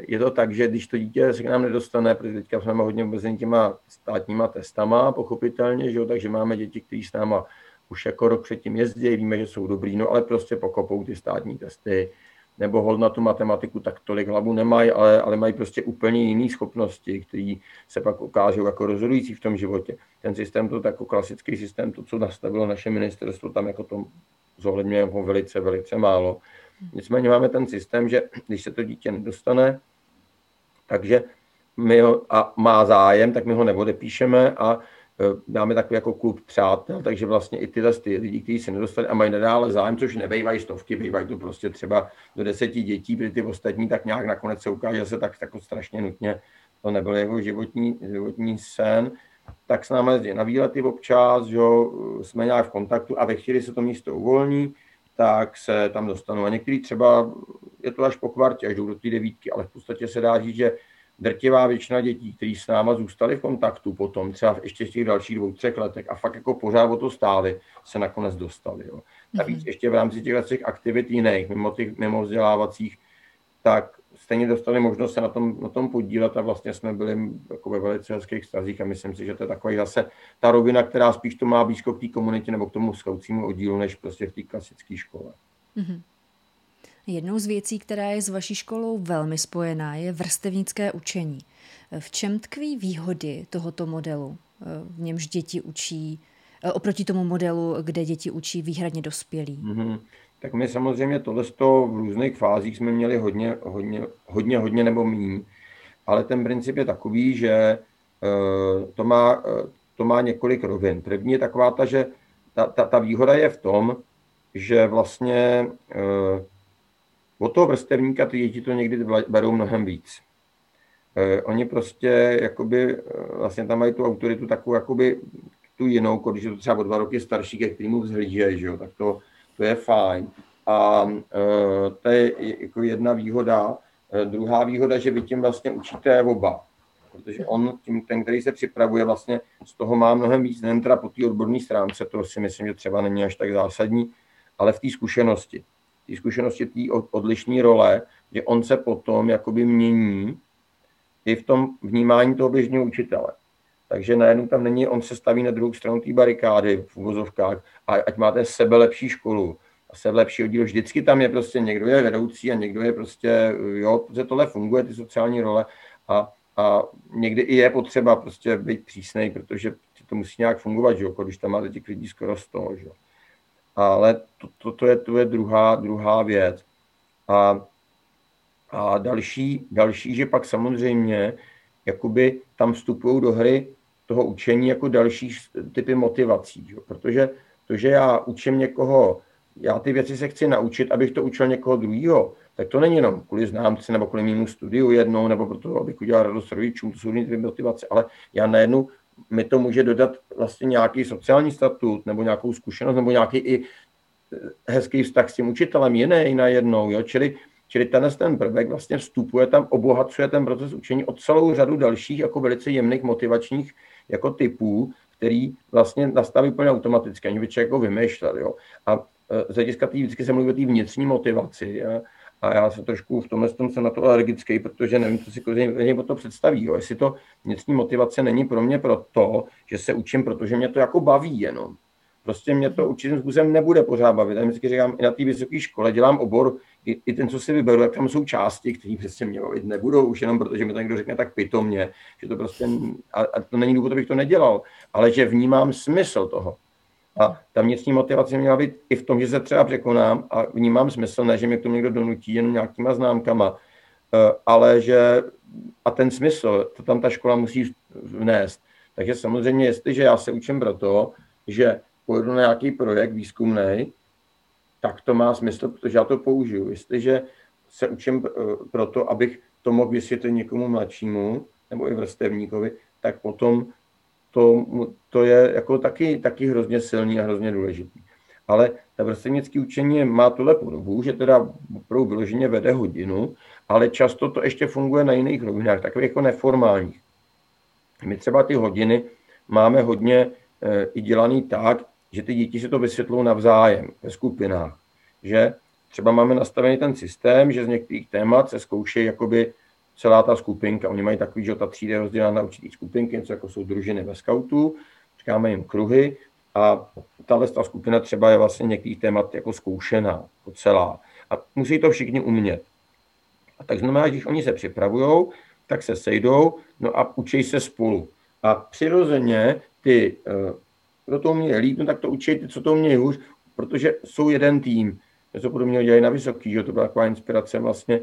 je to tak, že když to dítě se k nám nedostane, protože teďka jsme hodně omezený těma státníma testama, pochopitelně, že jo, takže máme děti, kteří s náma už jako rok předtím jezdí, víme, že jsou dobrý, no ale prostě pokopou ty státní testy, nebo hol na tu matematiku tak tolik hlavu nemají, ale, ale mají prostě úplně jiné schopnosti, které se pak ukážou jako rozhodující v tom životě. Ten systém, to jako klasický systém, to, co nastavilo naše ministerstvo, tam jako to zohledňuje jako velice, velice málo. Nicméně máme ten systém, že když se to dítě nedostane, takže my ho, a má zájem, tak my ho neodepíšeme a Eh, dáme takový jako klub přátel, takže vlastně i tyhle ty lidi, kteří se nedostali a mají nadále zájem, což nebejvají stovky, bývají to prostě třeba do deseti dětí, protože ty ostatní tak nějak nakonec se ukáže, že se tak, tak strašně nutně to nebyl jeho životní, životní sen, tak s námi jezdí na výlety občas, že jsme nějak v kontaktu a ve chvíli se to místo uvolní, tak se tam dostanou. A některý třeba, je to až po kvartě, až jdou do té devítky, ale v podstatě se dá říct, že drtivá většina dětí, kteří s náma zůstali v kontaktu potom, třeba ještě v těch dalších dvou, třech letech a fakt jako pořád o to stáli, se nakonec dostali. Jo. Navíc mm-hmm. ještě v rámci těch těch aktivit jiných, mimo těch mimo vzdělávacích, tak stejně dostali možnost se na tom, na tom podílet a vlastně jsme byli jako ve velice hezkých stazích a myslím si, že to je takový zase ta rovina, která spíš to má blízko k té komunitě nebo k tomu skaucímu oddílu, než prostě v té klasické škole. Mm-hmm. Jednou z věcí, která je s vaší školou velmi spojená, je vrstevnické učení. V čem tkví výhody tohoto modelu, v němž děti učí, oproti tomu modelu, kde děti učí výhradně dospělí? Mm-hmm. Tak my samozřejmě tohle v různých fázích jsme měli hodně, hodně, hodně, hodně nebo méně, ale ten princip je takový, že eh, to má, eh, to má několik rovin. První je taková ta, že ta, ta, ta výhoda je v tom, že vlastně eh, od toho vrstevníka ty děti to někdy berou mnohem víc. Eh, oni prostě jakoby, eh, vlastně tam mají tu autoritu takovou jakoby tu jinou, když je to třeba o dva roky starší, ke kterému vzhlížejí, že jo, tak to, to je fajn. A eh, to je jako jedna výhoda. Druhá výhoda, že vy tím vlastně učíte oba. Protože on, tím, ten, který se připravuje, vlastně z toho má mnohem víc, nejen teda po té odborné stránce, to si myslím, že třeba není až tak zásadní, ale v té zkušenosti té zkušenosti té odlišné role, že on se potom jakoby mění i v tom vnímání toho běžného učitele. Takže najednou tam není, on se staví na druhou stranu té barikády v uvozovkách, a ať máte sebe lepší školu a sebe lepší oddíl. Vždycky tam je prostě někdo je vedoucí a někdo je prostě, jo, protože tohle funguje, ty sociální role a, a někdy i je potřeba prostě být přísnej, protože to musí nějak fungovat, že jo, když tam máte těch lidí skoro 100, že jo ale to, to, to, je, to je druhá, druhá věc. A, a další, další, že pak samozřejmě jakoby tam vstupují do hry toho učení jako další typy motivací, že? protože to, že já učím někoho, já ty věci se chci naučit, abych to učil někoho druhého, tak to není jenom kvůli známce nebo kvůli mému studiu jednou, nebo proto, abych udělal radost rodičům, to jsou jiné motivace, ale já najednou mi to může dodat vlastně nějaký sociální statut nebo nějakou zkušenost nebo nějaký i eh, hezký vztah s tím učitelem jiný najednou, jo? Čili, čili tenhle ten prvek vlastně vstupuje tam, obohacuje ten proces učení o celou řadu dalších jako velice jemných motivačních jako typů, který vlastně nastaví úplně automaticky, ani by člověk jako vymýšlel. Jo. A e, z hlediska té vždycky se mluví o té vnitřní motivaci. A, a já se trošku v tomhle tom jsem na to alergický, protože nevím, co si lidi o to představí. Jo. Jestli to vnitřní motivace není pro mě proto, že se učím, protože mě to jako baví jenom. Prostě mě to určitým způsobem nebude pořád bavit. Já vždycky říkám, i na té vysoké škole dělám obor, i, i, ten, co si vyberu, jak tam jsou části, které přesně mě bavit nebudou, už jenom protože mi to někdo řekne tak pitomně, že to prostě, a, a to není důvod, abych to nedělal, ale že vnímám smysl toho. A ta vnitřní motivace měla být i v tom, že se třeba překonám a vnímám smysl, ne, že mě k tomu někdo donutí jen nějakýma známkama, eh, ale že a ten smysl, to tam ta škola musí vnést. Takže samozřejmě, jestliže já se učím proto, že pojedu na nějaký projekt výzkumný, tak to má smysl, protože já to použiju. Jestliže se učím eh, proto, abych to mohl vysvětlit někomu mladšímu nebo i vrstevníkovi, tak potom to, to je jako taky, taky hrozně silný a hrozně důležitý. Ale ta vrstevnické učení má tuhle podobu, že teda opravdu vyloženě vede hodinu, ale často to ještě funguje na jiných rovinách, takových jako neformálních. My třeba ty hodiny máme hodně e, i dělaný tak, že ty děti si to vysvětlují navzájem ve skupinách. Že třeba máme nastavený ten systém, že z některých témat se zkouší jakoby celá ta skupinka. Oni mají takový, že ta třída je rozdělena na určitý skupinky, něco jako jsou družiny ve skautu, říkáme jim kruhy a tahle ta skupina třeba je vlastně některých témat jako zkoušená, jako celá. A musí to všichni umět. A tak znamená, když oni se připravují, tak se sejdou no a učí se spolu. A přirozeně ty eh, kdo to umí líp, no tak to učí ty, co to umí hůř, protože jsou jeden tým. Něco podobného dělají na vysoký, že to byla taková inspirace vlastně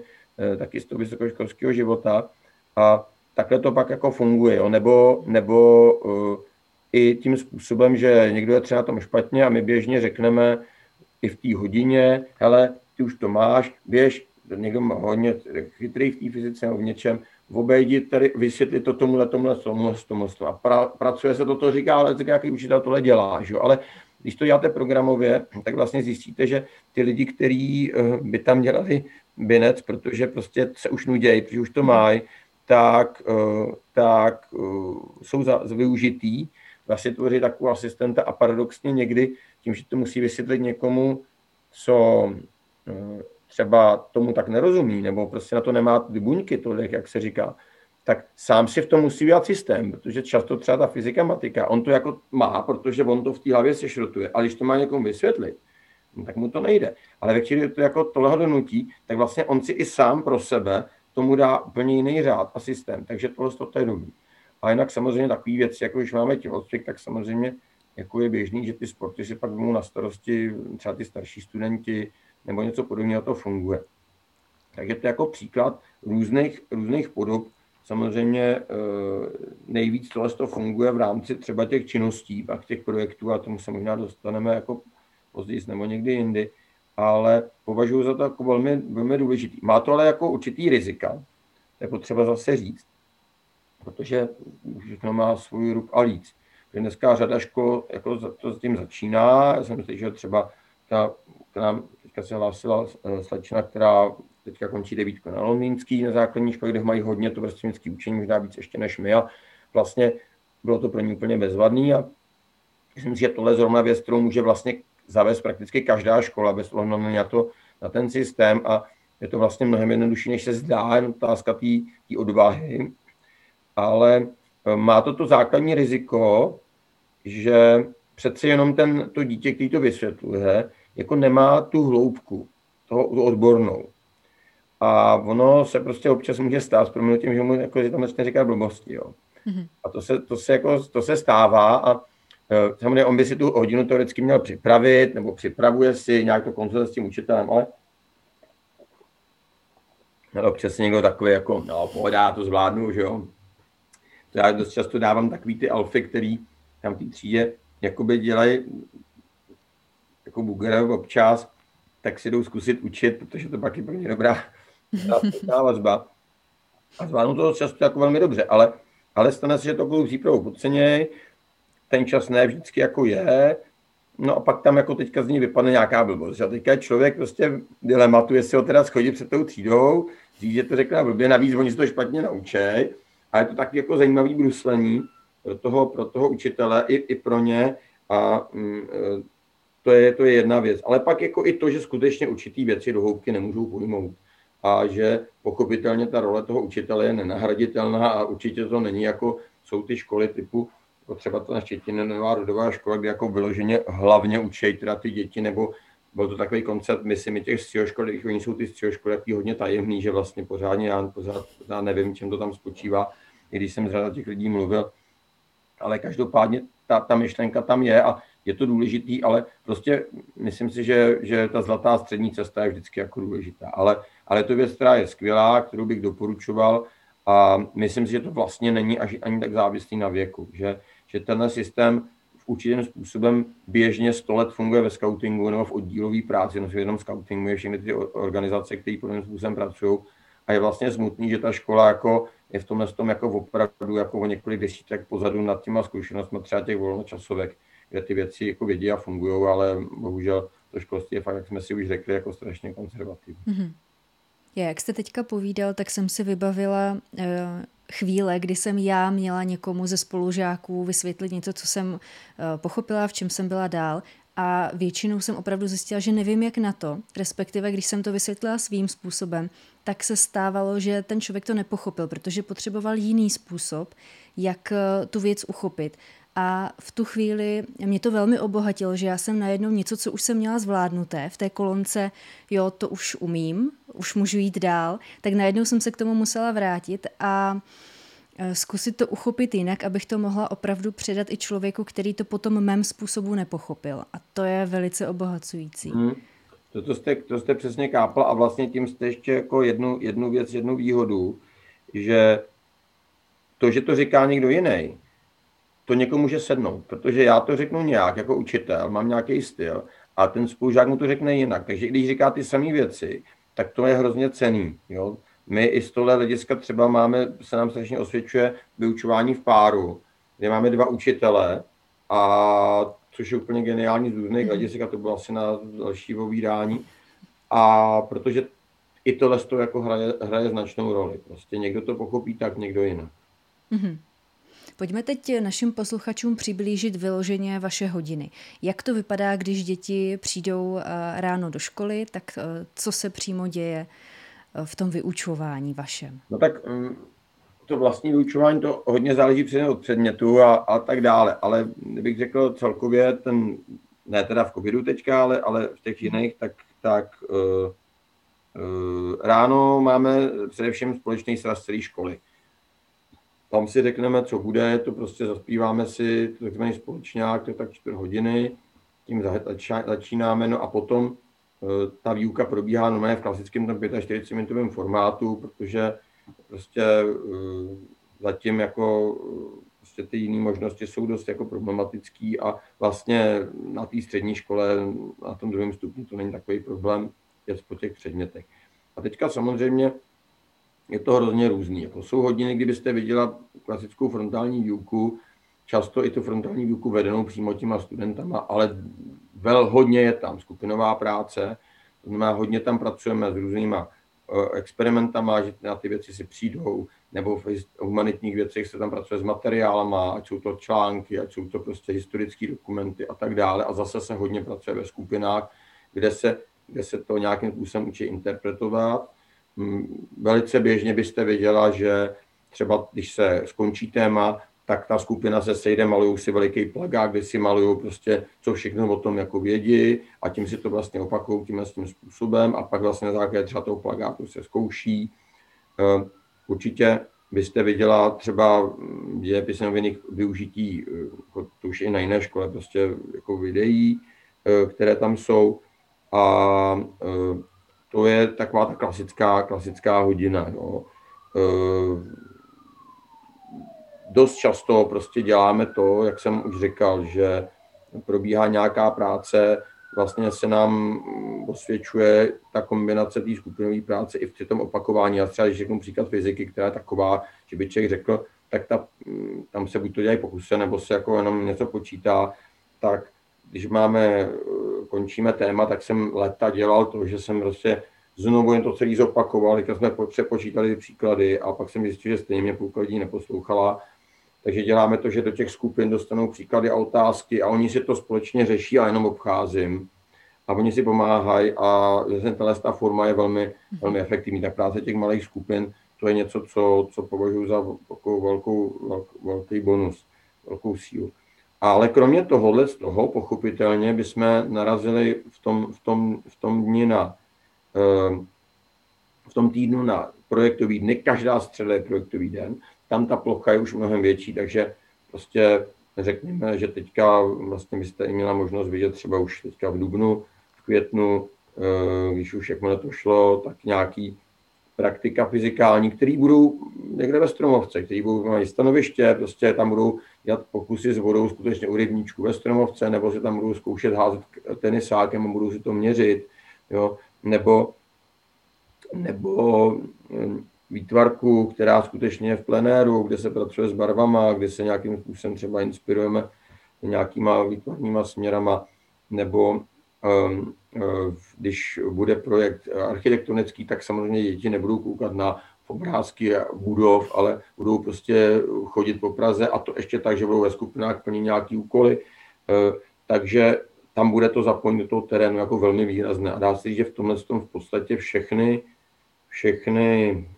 taky z toho vysokoškolského života. A takhle to pak jako funguje, jo? nebo, nebo uh, i tím způsobem, že někdo je třeba na tom špatně a my běžně řekneme i v té hodině, hele, ty už to máš, běž, někdo má hodně chytrý v té fyzice nebo v něčem, obejdi tady, vysvětlit to tomuhle, tomuhle, tomuhle, tomuhle, a pra, pracuje se to, to říká, ale jaký učitel tohle dělá, že? ale když to děláte programově, tak vlastně zjistíte, že ty lidi, kteří eh, by tam dělali binec, protože prostě se už nudějí, protože už to mají, tak, eh, tak eh, jsou za, za využitý, vlastně tvoří takovou asistenta a paradoxně někdy tím, že to musí vysvětlit někomu, co třeba tomu tak nerozumí, nebo prostě na to nemá ty buňky tolik, jak se říká, tak sám si v tom musí udělat systém, protože často třeba ta fyzika, matika, on to jako má, protože on to v té hlavě sešrotuje, ale když to má někomu vysvětlit, no, tak mu to nejde. Ale ve chvíli, to jako tohle donutí, tak vlastně on si i sám pro sebe tomu dá úplně jiný řád a systém, takže tohle to je dobrý. A jinak samozřejmě takové věci, jako když máme tělocvik, tak samozřejmě jako je běžný, že ty sporty si pak vezmou na starosti třeba ty starší studenti, nebo něco podobného to funguje. Takže to je jako příklad různých, různých podob. Samozřejmě eh, nejvíc tohle to funguje v rámci třeba těch činností, pak těch projektů, a tomu se možná dostaneme jako později nebo někdy jindy, ale považuji za to jako velmi, velmi důležitý. Má to ale jako určitý rizika, to je potřeba zase říct, protože všechno má svůj ruk a líc. Dneska řada škol jako to s tím začíná, já jsem slyšel třeba ta, k nám teďka se hlásila eh, slečna, která teďka končí devítku na Londýnský na základní škole, kde mají hodně to vrstevnické učení, možná víc ještě než my a vlastně bylo to pro ně úplně bezvadný a myslím si, že tohle je zrovna věc, kterou může vlastně zavést prakticky každá škola bez ohledu na, to, na ten systém a je to vlastně mnohem jednodušší, než se zdá, jen otázka té odvahy, ale eh, má to to základní riziko, že přeci jenom ten, to dítě, který to vysvětluje, jako nemá tu hloubku, toho, odbornou. A ono se prostě občas může stát s proměnutím, že mu jako, že tam vlastně říká blbosti. Jo. Mm-hmm. A to se, to, se jako, to se stává a e, samozřejmě on by si tu hodinu teoreticky měl připravit, nebo připravuje si nějak to konzultovat s tím učitelem, ale no, občas někdo takový jako, no pohodá, to zvládnu, že jo. To já dost často dávám takový ty alfy, který tam v té třídě jakoby dělají jako Bugera občas, tak si jdou zkusit učit, protože to pak je pro ně dobrá, dobrá vazba. A zvládnu to často jako velmi dobře, ale, ale stane se, že to takovou přípravu podceněj, ten čas ne vždycky jako je, no a pak tam jako teďka z ní vypadne nějaká blbost. A teďka člověk prostě dilematu, jestli ho teda schodí před tou třídou, říct, že to řekne blbě, navíc oni se to špatně naučí, a je to taky jako zajímavý bruslení, pro toho, pro toho učitele i, i pro ně a mm, e, to je, to je jedna věc. Ale pak jako i to, že skutečně určitý věci do hloubky nemůžou pojmout a že pochopitelně ta role toho učitele je nenahraditelná a určitě to není jako jsou ty školy typu jako třeba ta Štětinová rodová škola, kde jako vyloženě hlavně učí teda ty děti, nebo byl to takový koncept, myslím, i těch středoškol, když oni jsou ty středoškoly taky hodně tajemný, že vlastně pořádně já pořád, pořád nevím, čem to tam spočívá, i když jsem z řada těch lidí mluvil, ale každopádně ta, ta myšlenka tam je a je to důležitý, ale prostě myslím si, že, že ta zlatá střední cesta je vždycky jako důležitá. Ale, ale to věc, která je skvělá, kterou bych doporučoval a myslím si, že to vlastně není až ani tak závislý na věku, že, že tenhle systém v určitým způsobem běžně 100 let funguje ve scoutingu nebo v oddílové práci, no jenom scoutingu je všechny ty organizace, které podobným způsobem pracují a je vlastně smutný, že ta škola jako je v tomhle tom jako opravdu jako o několik desítek pozadu nad těma zkušenostmi třeba těch volnočasovek, kde ty věci jako vědí a fungují, ale bohužel to školství je fakt, jak jsme si už řekli, jako strašně konzervativní. Mm-hmm. Jak jste teďka povídal, tak jsem si vybavila uh, chvíle, kdy jsem já měla někomu ze spolužáků vysvětlit něco, co jsem uh, pochopila, v čem jsem byla dál a většinou jsem opravdu zjistila, že nevím, jak na to, respektive když jsem to vysvětlila svým způsobem, tak se stávalo, že ten člověk to nepochopil, protože potřeboval jiný způsob, jak eh, tu věc uchopit. A v tu chvíli mě to velmi obohatilo, že já jsem najednou něco, co už jsem měla zvládnuté v té kolonce, jo, to už umím, už můžu jít dál, tak najednou jsem se k tomu musela vrátit a e, zkusit to uchopit jinak, abych to mohla opravdu předat i člověku, který to potom mém způsobu nepochopil. A to je velice obohacující. Hmm. To, to, jste, to jste přesně kápla a vlastně tím jste ještě jako jednu, jednu věc, jednu výhodu, že to, že to říká někdo jiný, to někomu může sednout, protože já to řeknu nějak jako učitel, mám nějaký styl a ten spolužák mu to řekne jinak. Takže když říká ty samé věci, tak to je hrozně cený. Jo? My i z tohle hlediska třeba máme, se nám strašně osvědčuje vyučování v páru, kde máme dva učitele, a což je úplně geniální z různých mhm. hledisek a to bylo asi na další povídání. A protože i tohle to jako hraje, hraje značnou roli. Prostě někdo to pochopí tak, někdo jinak. Mm-hmm. Pojďme teď našim posluchačům přiblížit vyloženě vaše hodiny. Jak to vypadá, když děti přijdou eh, ráno do školy, tak eh, co se přímo děje eh, v tom vyučování vašem? No tak mm, to vlastní vyučování to hodně záleží od předmětu a, a tak dále, ale bych řekl celkově ten, ne teda v covidu teďka, ale, ale v těch jiných, tak, tak ráno máme především společný sraz celé školy. Tam si řekneme, co bude, to prostě zaspíváme si takzvaný společňák, to je tak čtvrt hodiny, tím začínáme, no a potom eh, ta výuka probíhá normálně v klasickém 45 minutovém formátu, protože prostě eh, zatím jako eh, prostě ty jiné možnosti jsou dost jako problematický a vlastně na té střední škole, na tom druhém stupni to není takový problém, je po těch předmětech. A teďka samozřejmě je to hrozně různý. Jako jsou hodiny, kdybyste viděla klasickou frontální výuku, často i tu frontální výuku vedenou přímo těma studentama, ale vel hodně je tam skupinová práce, to znamená, hodně tam pracujeme s různýma eh, experimentama, že na ty věci si přijdou, nebo v humanitních věcech se tam pracuje s materiálama, ať jsou to články, ať jsou to prostě historické dokumenty a tak dále. A zase se hodně pracuje ve skupinách, kde se, kde se to nějakým způsobem učí interpretovat velice běžně byste věděla, že třeba když se skončí téma, tak ta skupina se sejde, malují si veliký plagát, kde si malují prostě, co všechno o tom jako vědí a tím si to vlastně opakují tímhle tím způsobem a pak vlastně na základě třeba toho plagátu se zkouší. Eh, určitě byste viděla třeba dějepisy noviných využití, eh, jako to už i na jiné škole, prostě jako videí, eh, které tam jsou a to je taková ta klasická, klasická hodina. Jo. E, dost často prostě děláme to, jak jsem už říkal, že probíhá nějaká práce, vlastně se nám osvědčuje ta kombinace té skupinové práce i v tom opakování. Já třeba, když řeknu příklad fyziky, která je taková, že by člověk řekl, tak ta, tam se buď to dělají pokusy, nebo se jako jenom něco počítá, tak když máme, končíme téma, tak jsem leta dělal to, že jsem prostě znovu jen to celý zopakoval, když jsme přepočítali příklady a pak jsem zjistil, že stejně mě půlka lidí neposlouchala. Takže děláme to, že do těch skupin dostanou příklady a otázky a oni si to společně řeší a jenom obcházím. A oni si pomáhají a tahle ta forma je velmi, velmi efektivní. Ta práce těch malých skupin, to je něco, co, co považuji za velkou, velký bonus, velkou sílu. Ale kromě tohohle z toho, pochopitelně, bychom narazili v tom, v tom, v tom dni na eh, v tom týdnu na projektový dny, každá středa je projektový den, tam ta plocha je už mnohem větší, takže prostě řekněme, že teďka vlastně byste i měla možnost vidět třeba už teďka v dubnu, v květnu, eh, když už jakmile to šlo, tak nějaký praktika fyzikální, který budou někde ve Stromovce, který budou mít stanoviště, prostě tam budou dělat pokusy s vodou skutečně u rybníčku ve Stromovce, nebo si tam budou zkoušet házet tenisákem a budou si to měřit, jo, nebo, nebo hm, výtvarku, která skutečně je v plenéru, kde se pracuje s barvama, kde se nějakým způsobem třeba inspirujeme nějakýma výtvarnýma směrama, nebo um, když bude projekt architektonický, tak samozřejmě děti nebudou koukat na obrázky budov, ale budou prostě chodit po Praze a to ještě tak, že budou ve skupinách plnit nějaký úkoly. Uh, takže tam bude to zapojení do toho terénu jako velmi výrazné. A dá se říct, že v tomhle tom v podstatě všechny, všechny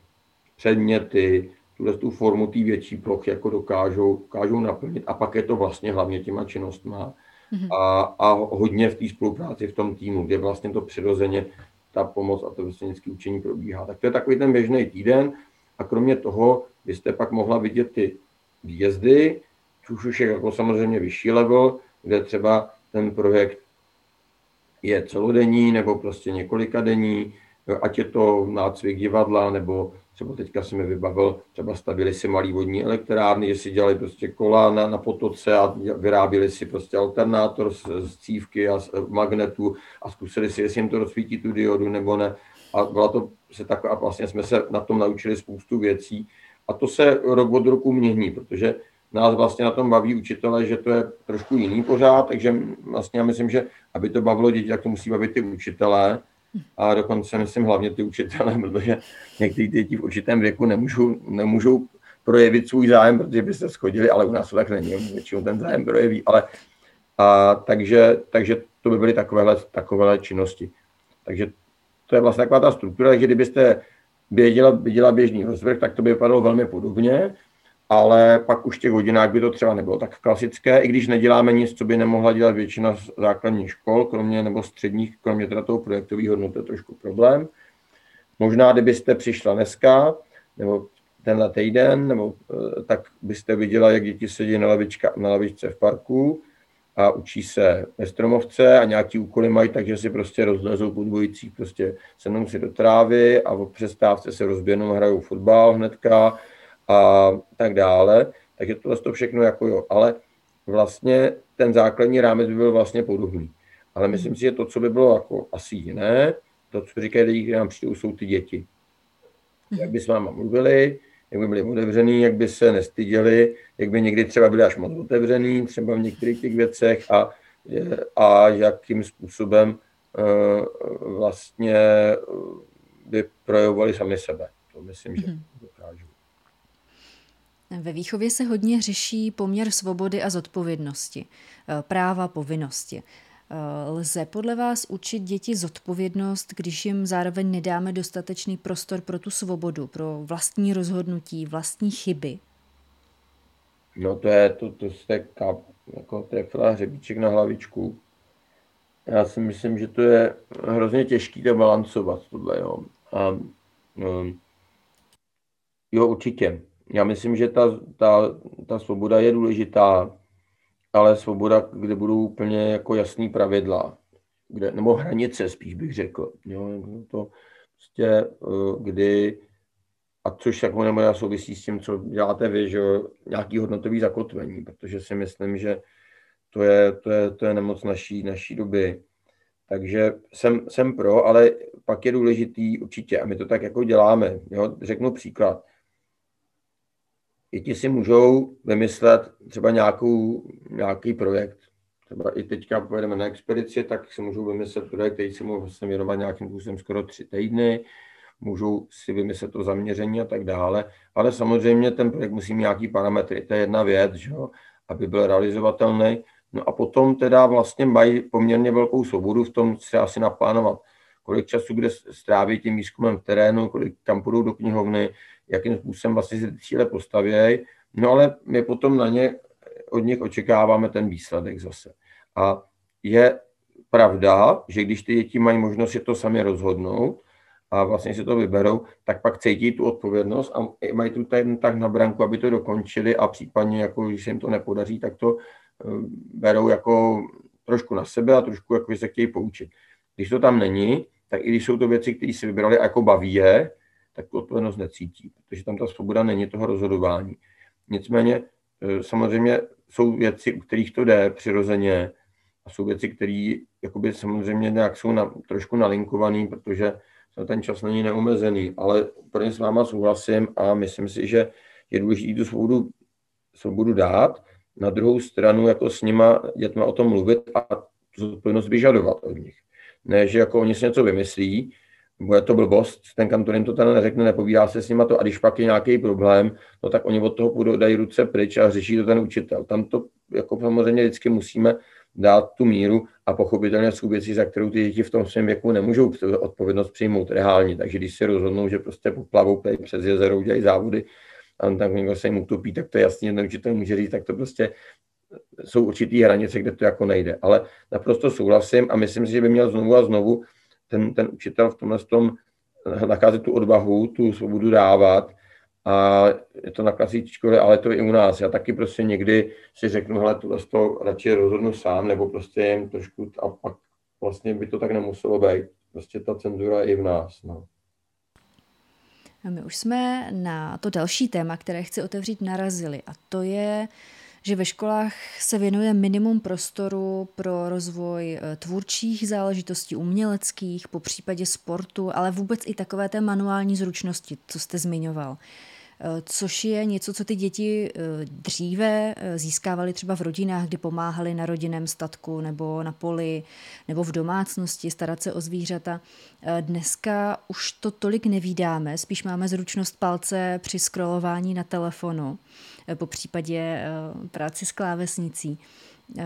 předměty, tuhle tu formu té větší plochy jako dokážou, dokážou naplnit a pak je to vlastně hlavně těma činnostma mm-hmm. a, a hodně v té spolupráci v tom týmu, kde vlastně to přirozeně ta pomoc a to vesnické učení probíhá. Tak to je takový ten běžný týden a kromě toho byste pak mohla vidět ty výjezdy, což už je jako samozřejmě vyšší level, kde třeba ten projekt je celodenní nebo prostě několika denní, ať je to nácvik divadla nebo Třeba teďka si mi vybavil, třeba stavili si malý vodní elektrárny, že si dělali prostě kola na, na potoce a vyráběli si prostě alternátor z, z cívky a z magnetu a zkusili si, jestli jim to rozsvítí tu diodu nebo ne. A byla to se tak, a vlastně jsme se na tom naučili spoustu věcí. A to se rok od roku mění, protože nás vlastně na tom baví učitele, že to je trošku jiný pořád, takže vlastně já myslím, že aby to bavilo děti, tak to musí bavit ty učitelé, a dokonce myslím hlavně ty učitelé, protože někteří děti v určitém věku nemůžou, nemůžou projevit svůj zájem, protože by se schodili, ale u nás to tak není, většinou ten zájem projeví, ale a, takže, takže to by byly takovéhle, takovéhle činnosti. Takže to je vlastně taková ta struktura, takže kdybyste viděla, viděla běžný rozvrh, tak to by vypadalo velmi podobně, ale pak už v těch hodinách by to třeba nebylo tak klasické, i když neděláme nic, co by nemohla dělat většina základních škol, kromě nebo středních, kromě teda toho projektového hodnoty, to je trošku problém. Možná, kdybyste přišla dneska, nebo tenhle týden, nebo eh, tak byste viděla, jak děti sedí na, lavička, na lavičce v parku a učí se ve stromovce a nějaký úkoly mají, takže si prostě rozlezou po prostě sednou si do trávy a v přestávce se rozběhnou, hrajou fotbal hnedka, a tak dále. Takže tohle to všechno jako jo. Ale vlastně ten základní rámec by byl vlastně podobný. Ale myslím si, že to, co by bylo jako asi jiné, to, co říkají lidi, kteří nám přijdou, jsou ty děti. Jak by s váma mluvili, jak by byli otevřený, jak by se nestyděli, jak by někdy třeba byli až moc otevřený, třeba v některých těch věcech a, a jakým způsobem uh, vlastně by projevovali sami sebe. To myslím, že mhm. dokážu. Ve výchově se hodně řeší poměr svobody a zodpovědnosti, eh, práva, povinnosti. Eh, lze podle vás učit děti zodpovědnost, když jim zároveň nedáme dostatečný prostor pro tu svobodu, pro vlastní rozhodnutí, vlastní chyby? No to je, to, to jste kap, jako trefila hřebíček na hlavičku. Já si myslím, že to je hrozně těžký to balancovat, tohle, jo. A, um, jo, určitě já myslím, že ta, ta, ta svoboda je důležitá, ale svoboda, kde budou úplně jako jasný pravidla, kde, nebo hranice spíš bych řekl. Jo, to prostě, eh, kdy, a což jako nebo souvisí s tím, co děláte vy, že nějaký hodnotový zakotvení, protože si myslím, že to je, to je, to je nemoc naší, naší doby. Takže jsem, jsem pro, ale pak je důležitý určitě, a my to tak jako děláme. Jo? Řeknu příklad děti si můžou vymyslet třeba nějakou, nějaký projekt. Třeba i teďka pojedeme na expedici, tak si můžou vymyslet projekt, který si můžou vlastně věnovat nějakým způsobem skoro tři týdny. můžou si vymyslet to zaměření a tak dále, ale samozřejmě ten projekt musí mít nějaký parametry, to je jedna věc, že jo? aby byl realizovatelný. No a potom teda vlastně mají poměrně velkou svobodu v tom se asi naplánovat, kolik času kde stráví tím výzkumem v terénu, kolik kam půjdou do knihovny, jakým způsobem vlastně si cíle postavějí. No ale my potom na ně, od nich očekáváme ten výsledek zase. A je pravda, že když ty děti mají možnost si to sami rozhodnout a vlastně si to vyberou, tak pak cítí tu odpovědnost a mají tu ten tak na branku, aby to dokončili a případně, jako když se jim to nepodaří, tak to eh, berou jako trošku na sebe a trošku jako se chtějí poučit. Když to tam není, tak i když jsou to věci, které si vybrali a jako baví je, tak tu odpovědnost necítí, protože tam ta svoboda není toho rozhodování. Nicméně eh, samozřejmě jsou věci, u kterých to jde přirozeně a jsou věci, které jakoby samozřejmě nějak jsou na, trošku nalinkované, protože ten čas není neomezený, ale úplně s váma souhlasím a myslím si, že je důležité tu svobodu, svobodu dát, na druhou stranu jako s nima dětma o tom mluvit a zodpovědnost vyžadovat od nich. Ne, že jako oni si něco vymyslí, bude to blbost, ten kantor jim to tady neřekne, nepovídá se s nima to a když pak je nějaký problém, no tak oni od toho půjdou, dají ruce pryč a řeší to ten učitel. Tam to jako samozřejmě vždycky musíme dát tu míru a pochopitelně jsou věci, za kterou ty děti v tom svém věku nemůžou odpovědnost přijmout reálně. Takže když si rozhodnou, že prostě poplavou přes jezero, udělají závody a tam někdo se jim utopí, tak to je jasně, ten učitel může říct, tak to prostě jsou určitý hranice, kde to jako nejde. Ale naprosto souhlasím a myslím si, že by měl znovu a znovu ten, ten učitel v tomhle tom nacházet tu odvahu, tu svobodu dávat a je to na klasické škole, ale to i u nás. Já taky prostě někdy si řeknu, hele, tohle to radši rozhodnu sám, nebo prostě jen trošku a pak vlastně by to tak nemuselo být. Prostě ta cenzura je i v nás. No. A my už jsme na to další téma, které chci otevřít, narazili a to je že ve školách se věnuje minimum prostoru pro rozvoj eh, tvůrčích záležitostí, uměleckých, po případě sportu, ale vůbec i takové té manuální zručnosti, co jste zmiňoval. Eh, což je něco, co ty děti eh, dříve získávaly třeba v rodinách, kdy pomáhali na rodinném statku nebo na poli nebo v domácnosti starat se o zvířata. Dneska už to tolik nevídáme, spíš máme zručnost palce při scrollování na telefonu. Eh, po případě eh, práci s klávesnicí. Eh,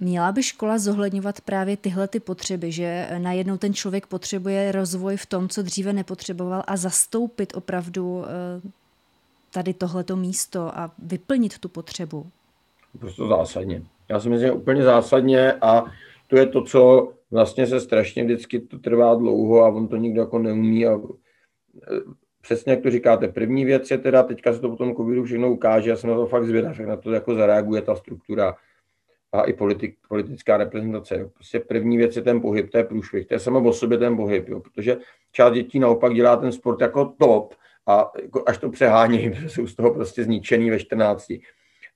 měla by škola zohledňovat právě tyhle ty potřeby, že najednou ten člověk potřebuje rozvoj v tom, co dříve nepotřeboval a zastoupit opravdu tady tohleto místo a vyplnit tu potřebu? Prostě zásadně. Já si myslím, že úplně zásadně a to je to, co vlastně se strašně vždycky to trvá dlouho a on to nikdo jako neumí a přesně jak to říkáte, první věc je teda, teďka se to potom covidu všechno ukáže, já jsem na to fakt zvědav, jak na to jako zareaguje ta struktura a i politik, politická reprezentace. Jo. Prostě první věc je ten pohyb, to je průšvih, to je samo o sobě ten pohyb, jo, protože část dětí naopak dělá ten sport jako top a jako až to přehání, jsou z toho prostě zničený ve 14.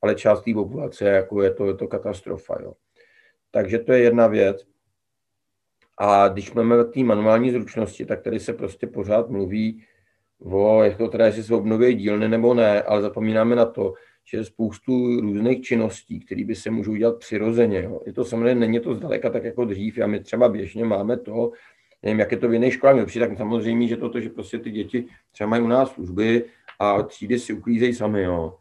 Ale část té populace jako je to, je to katastrofa. Jo. Takže to je jedna věc. A když máme té manuální zručnosti, tak tady se prostě pořád mluví o, jak to teda, jestli se obnoví dílny nebo ne, ale zapomínáme na to, že je spoustu různých činností, které by se můžou dělat přirozeně. Jo. Je to samozřejmě, není to zdaleka tak jako dřív, a my třeba běžně máme to, nevím, jak je to v jiných školách, mi tak samozřejmě, že to, že prostě ty děti třeba mají u nás služby a třídy si uklízejí sami, jo.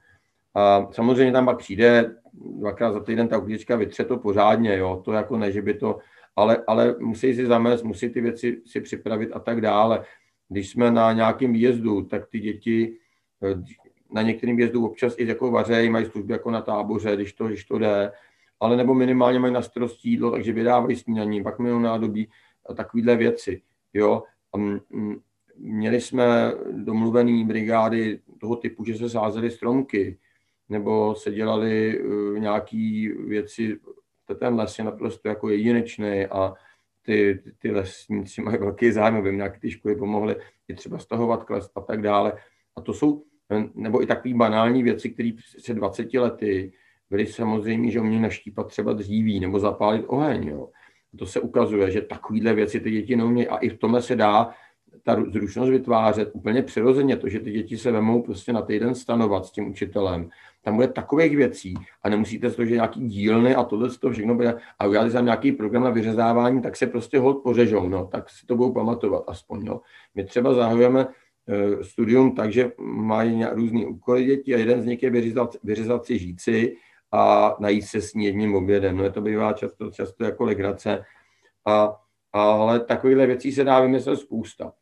A samozřejmě tam pak přijde dvakrát za týden ta uklízečka vytře to pořádně, jo. To jako ne, že by to, ale, ale musí si zamést, musí ty věci si připravit a tak dále. Když jsme na nějakém výjezdu, tak ty děti eh, na některém výjezdu občas i jako vařejí, mají služby jako na táboře, když to, když to jde, ale nebo minimálně mají na starosti jídlo, takže vydávají snídaní, pak měli nádobí a takovéhle věci. Jo? Měli jsme domluvený brigády toho typu, že se sázely stromky, nebo se dělali uh, nějaké věci, ten les je naprosto jako jedinečný a ty, ty lesníci mají velký zájem, aby nějaké ty školy pomohly i třeba stahovat kles a tak dále. A to jsou, nebo i takové banální věci, které se 20 lety byly samozřejmě, že umějí naštípat třeba dříví nebo zapálit oheň. Jo. A to se ukazuje, že takovéhle věci ty děti neumějí a i v tomhle se dá ta zručnost vytvářet úplně přirozeně, to, že ty děti se vemou prostě na týden stanovat s tím učitelem, tam bude takových věcí a nemusíte to, že nějaký dílny a tohle to všechno bude a udělat tam nějaký program na vyřezávání, tak se prostě hod pořežou, no, tak si to budou pamatovat aspoň, jo. My třeba zahajujeme eh, studium tak, že mají různý úkoly děti a jeden z nich je vyřezat, vyřezat si žíci a najít se s ní jedním obědem. No, to bývá často, často jako legrace. A, ale takovýchhle věcí se dá vymyslet spousta.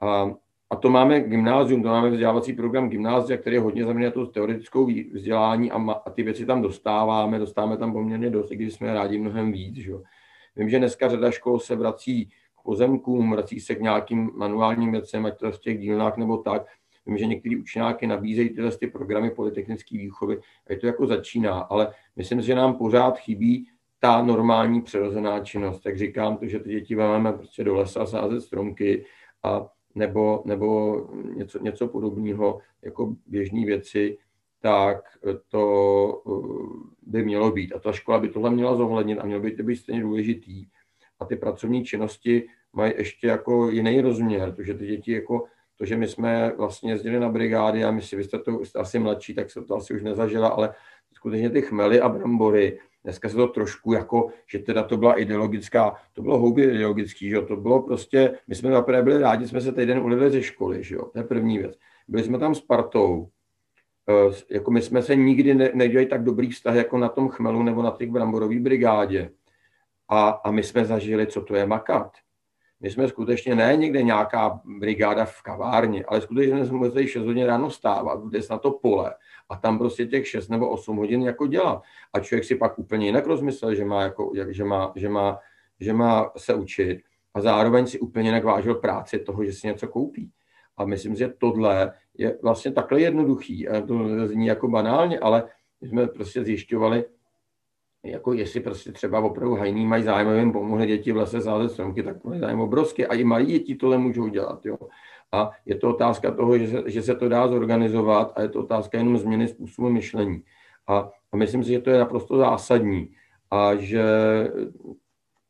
A, a to máme gymnázium, to máme vzdělávací program gymnázia, který je hodně zaměřený na to teoretickou vzdělání a, ma, a ty věci tam dostáváme, dostáváme tam poměrně dost, i když jsme rádi mnohem víc. Že? Vím, že dneska řada škol se vrací k pozemkům, vrací se k nějakým manuálním věcem, ať to v těch dílnách nebo tak. Vím, že některý učňáky nabízejí tyhle ty programy polytechnické výchovy a je to jako začíná, ale myslím, že nám pořád chybí ta normální přirozená činnost. Tak říkám to, že ty děti máme prostě do lesa sázet stromky a nebo, nebo něco, něco podobného jako běžné věci, tak to eh, by mělo být. A ta škola by tohle měla zohlednit a mělo by to být stejně důležitý. A ty pracovní činnosti mají ještě jako jiný rozměr, protože ty děti jako to, že my jsme vlastně jezdili na brigády a my si, vy jste to jste asi mladší, tak se to asi už nezažila, ale skutečně ty chmely a brambory, dneska se to trošku jako, že teda to byla ideologická, to bylo houby ideologický, že jo, to bylo prostě, my jsme zaprvé byli rádi, jsme se týden ulili ze školy, že jo, to je první věc. Byli jsme tam s partou, eh, jako my jsme se nikdy ne, nedělali tak dobrý vztah jako na tom chmelu nebo na těch bramborový brigádě. A, a my jsme zažili, co to je makat. My jsme skutečně ne někde nějaká brigáda v kavárně, ale skutečně jsme museli 6 hodin ráno stávat, jde na to pole a tam prostě těch 6 nebo 8 hodin jako dělat. A člověk si pak úplně jinak rozmyslel, že má, jako, že má, že má, že má se učit a zároveň si úplně jinak vážil práci toho, že si něco koupí. A myslím, že tohle je vlastně takhle jednoduchý. To zní jako banálně, ale my jsme prostě zjišťovali, jako jestli prostě třeba opravdu hajný mají zájem, jim pomohli děti v lese sázet stromky, tak mají zájem obrovský. A i malí děti tohle můžou dělat. Jo. A je to otázka toho, že se, že se to dá zorganizovat a je to otázka jenom změny způsobu myšlení. A, a myslím si, že to je naprosto zásadní a že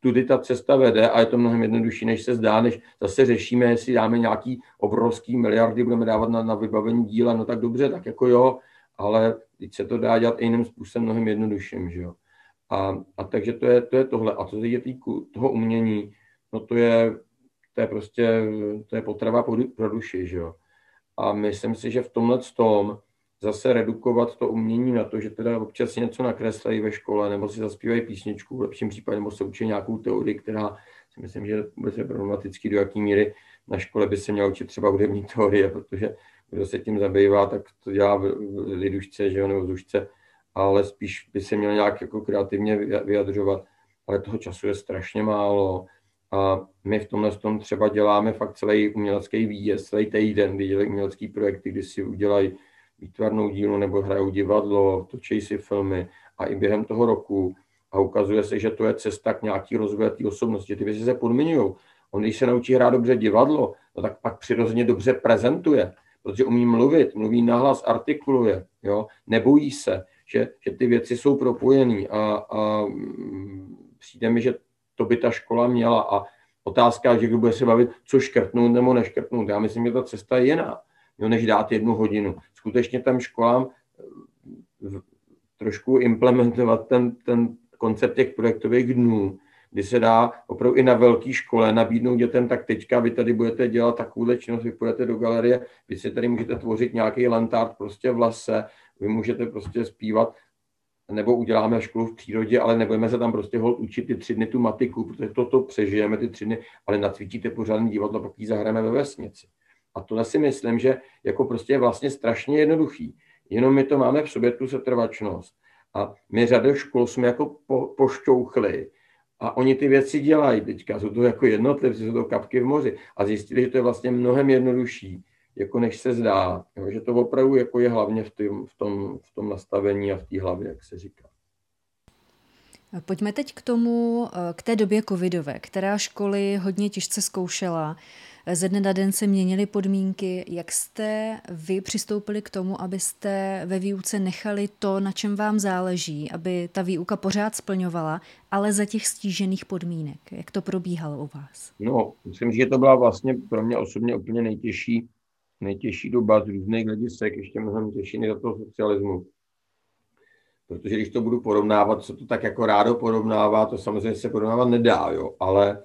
tudy ta cesta vede a je to mnohem jednodušší, než se zdá, než zase řešíme, jestli dáme nějaký obrovský miliardy, budeme dávat na, na vybavení díla, no tak dobře, tak jako jo, ale teď se to dá dělat i jiným způsobem, mnohem jednodušším, že jo. A, a takže to je, to je tohle. A co se týče toho umění, no to je, to je prostě, to je potrava pro duši, že jo. A myslím si, že v tomhle tom zase redukovat to umění na to, že teda občas něco nakreslí ve škole, nebo si zaspívají písničku, v lepším případě, nebo se učí nějakou teorii, která si myslím, že bude problematický, do jaké míry na škole by se měla učit třeba hudební teorie, protože kdo se tím zabývá, tak to dělá v lidušce, že jo, nebo v zušce, ale spíš by se měl nějak jako kreativně vyjadřovat, ale toho času je strašně málo. A my v tomhle tom třeba děláme fakt celý umělecký výjezd, celý týden, kdy dělají umělecký projekty, kdy si udělají výtvarnou dílu nebo hrajou divadlo, točí si filmy a i během toho roku a ukazuje se, že to je cesta k nějaký rozvoje té osobnosti. Ty věci se podmiňují. On, když se naučí hrát dobře divadlo, no tak pak přirozeně dobře prezentuje, protože umí mluvit, mluví nahlas, artikuluje, jo? nebojí se, že, že ty věci jsou propojené a, a přijde mi, že to by ta škola měla a otázka, že kdo bude se bavit, co škrtnout nebo neškrtnout. Já myslím, že ta cesta je jiná, jo, než dát jednu hodinu. Skutečně tam školám eh, trošku implementovat ten, ten koncept těch projektových dnů, kdy se dá opravdu i na velké škole nabídnout dětem, tak teďka vy tady budete dělat takovou činnost, vy půjdete do galerie, vy si tady můžete tvořit nějaký lantart prostě v lese, vy můžete prostě zpívat, nebo uděláme školu v přírodě, ale nebudeme se tam prostě hol učit ty tři dny tu matiku, protože toto přežijeme ty tři dny, ale nacvičíte pořádný divadlo, pak ji zahrajeme ve vesnici. A to si myslím, že jako prostě je vlastně strašně jednoduchý. Jenom my to máme v sobě tu setrvačnost. A my řadu škol jsme jako po, pošťouchli a oni ty věci dělají teďka. Jsou to jako jednotlivci, jsou to kapky v moři. A zjistili, že to je vlastně mnohem jednodušší jako než se zdá. Jo, že to opravdu jako je hlavně v, tým, v, tom, v tom nastavení a v té hlavě, jak se říká. Pojďme teď k tomu, eh, k té době covidové, která školy hodně těžce zkoušela. Ze dne na den se měnily podmínky. Jak jste vy přistoupili k tomu, abyste ve výuce nechali to, na čem vám záleží, aby ta výuka pořád splňovala, ale za těch stížených podmínek? Jak to probíhalo u vás? No, myslím, že to byla vlastně pro mě osobně úplně nejtěžší, nejtěžší doba z různých hledisek, ještě mnohem těžší než za toho socialismu. Protože když to budu porovnávat, co to tak jako rádo porovnává, to samozřejmě se porovnávat nedá, jo, ale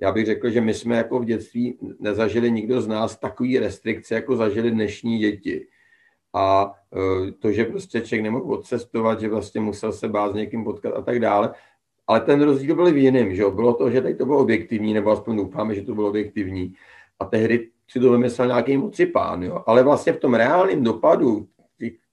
já bych řekl, že my jsme jako v dětství nezažili nikdo z nás takový restrikce, jako zažili dnešní děti. A e, to, že prostě člověk nemohl odcestovat, že vlastně musel se bát s někým potkat a tak dále. Ale ten rozdíl byl v jiném, že bylo to, že tady to bylo objektivní, nebo aspoň doufáme, že to bylo objektivní. A tehdy si to vymyslel nějaký mocipán, jo. Ale vlastně v tom reálném dopadu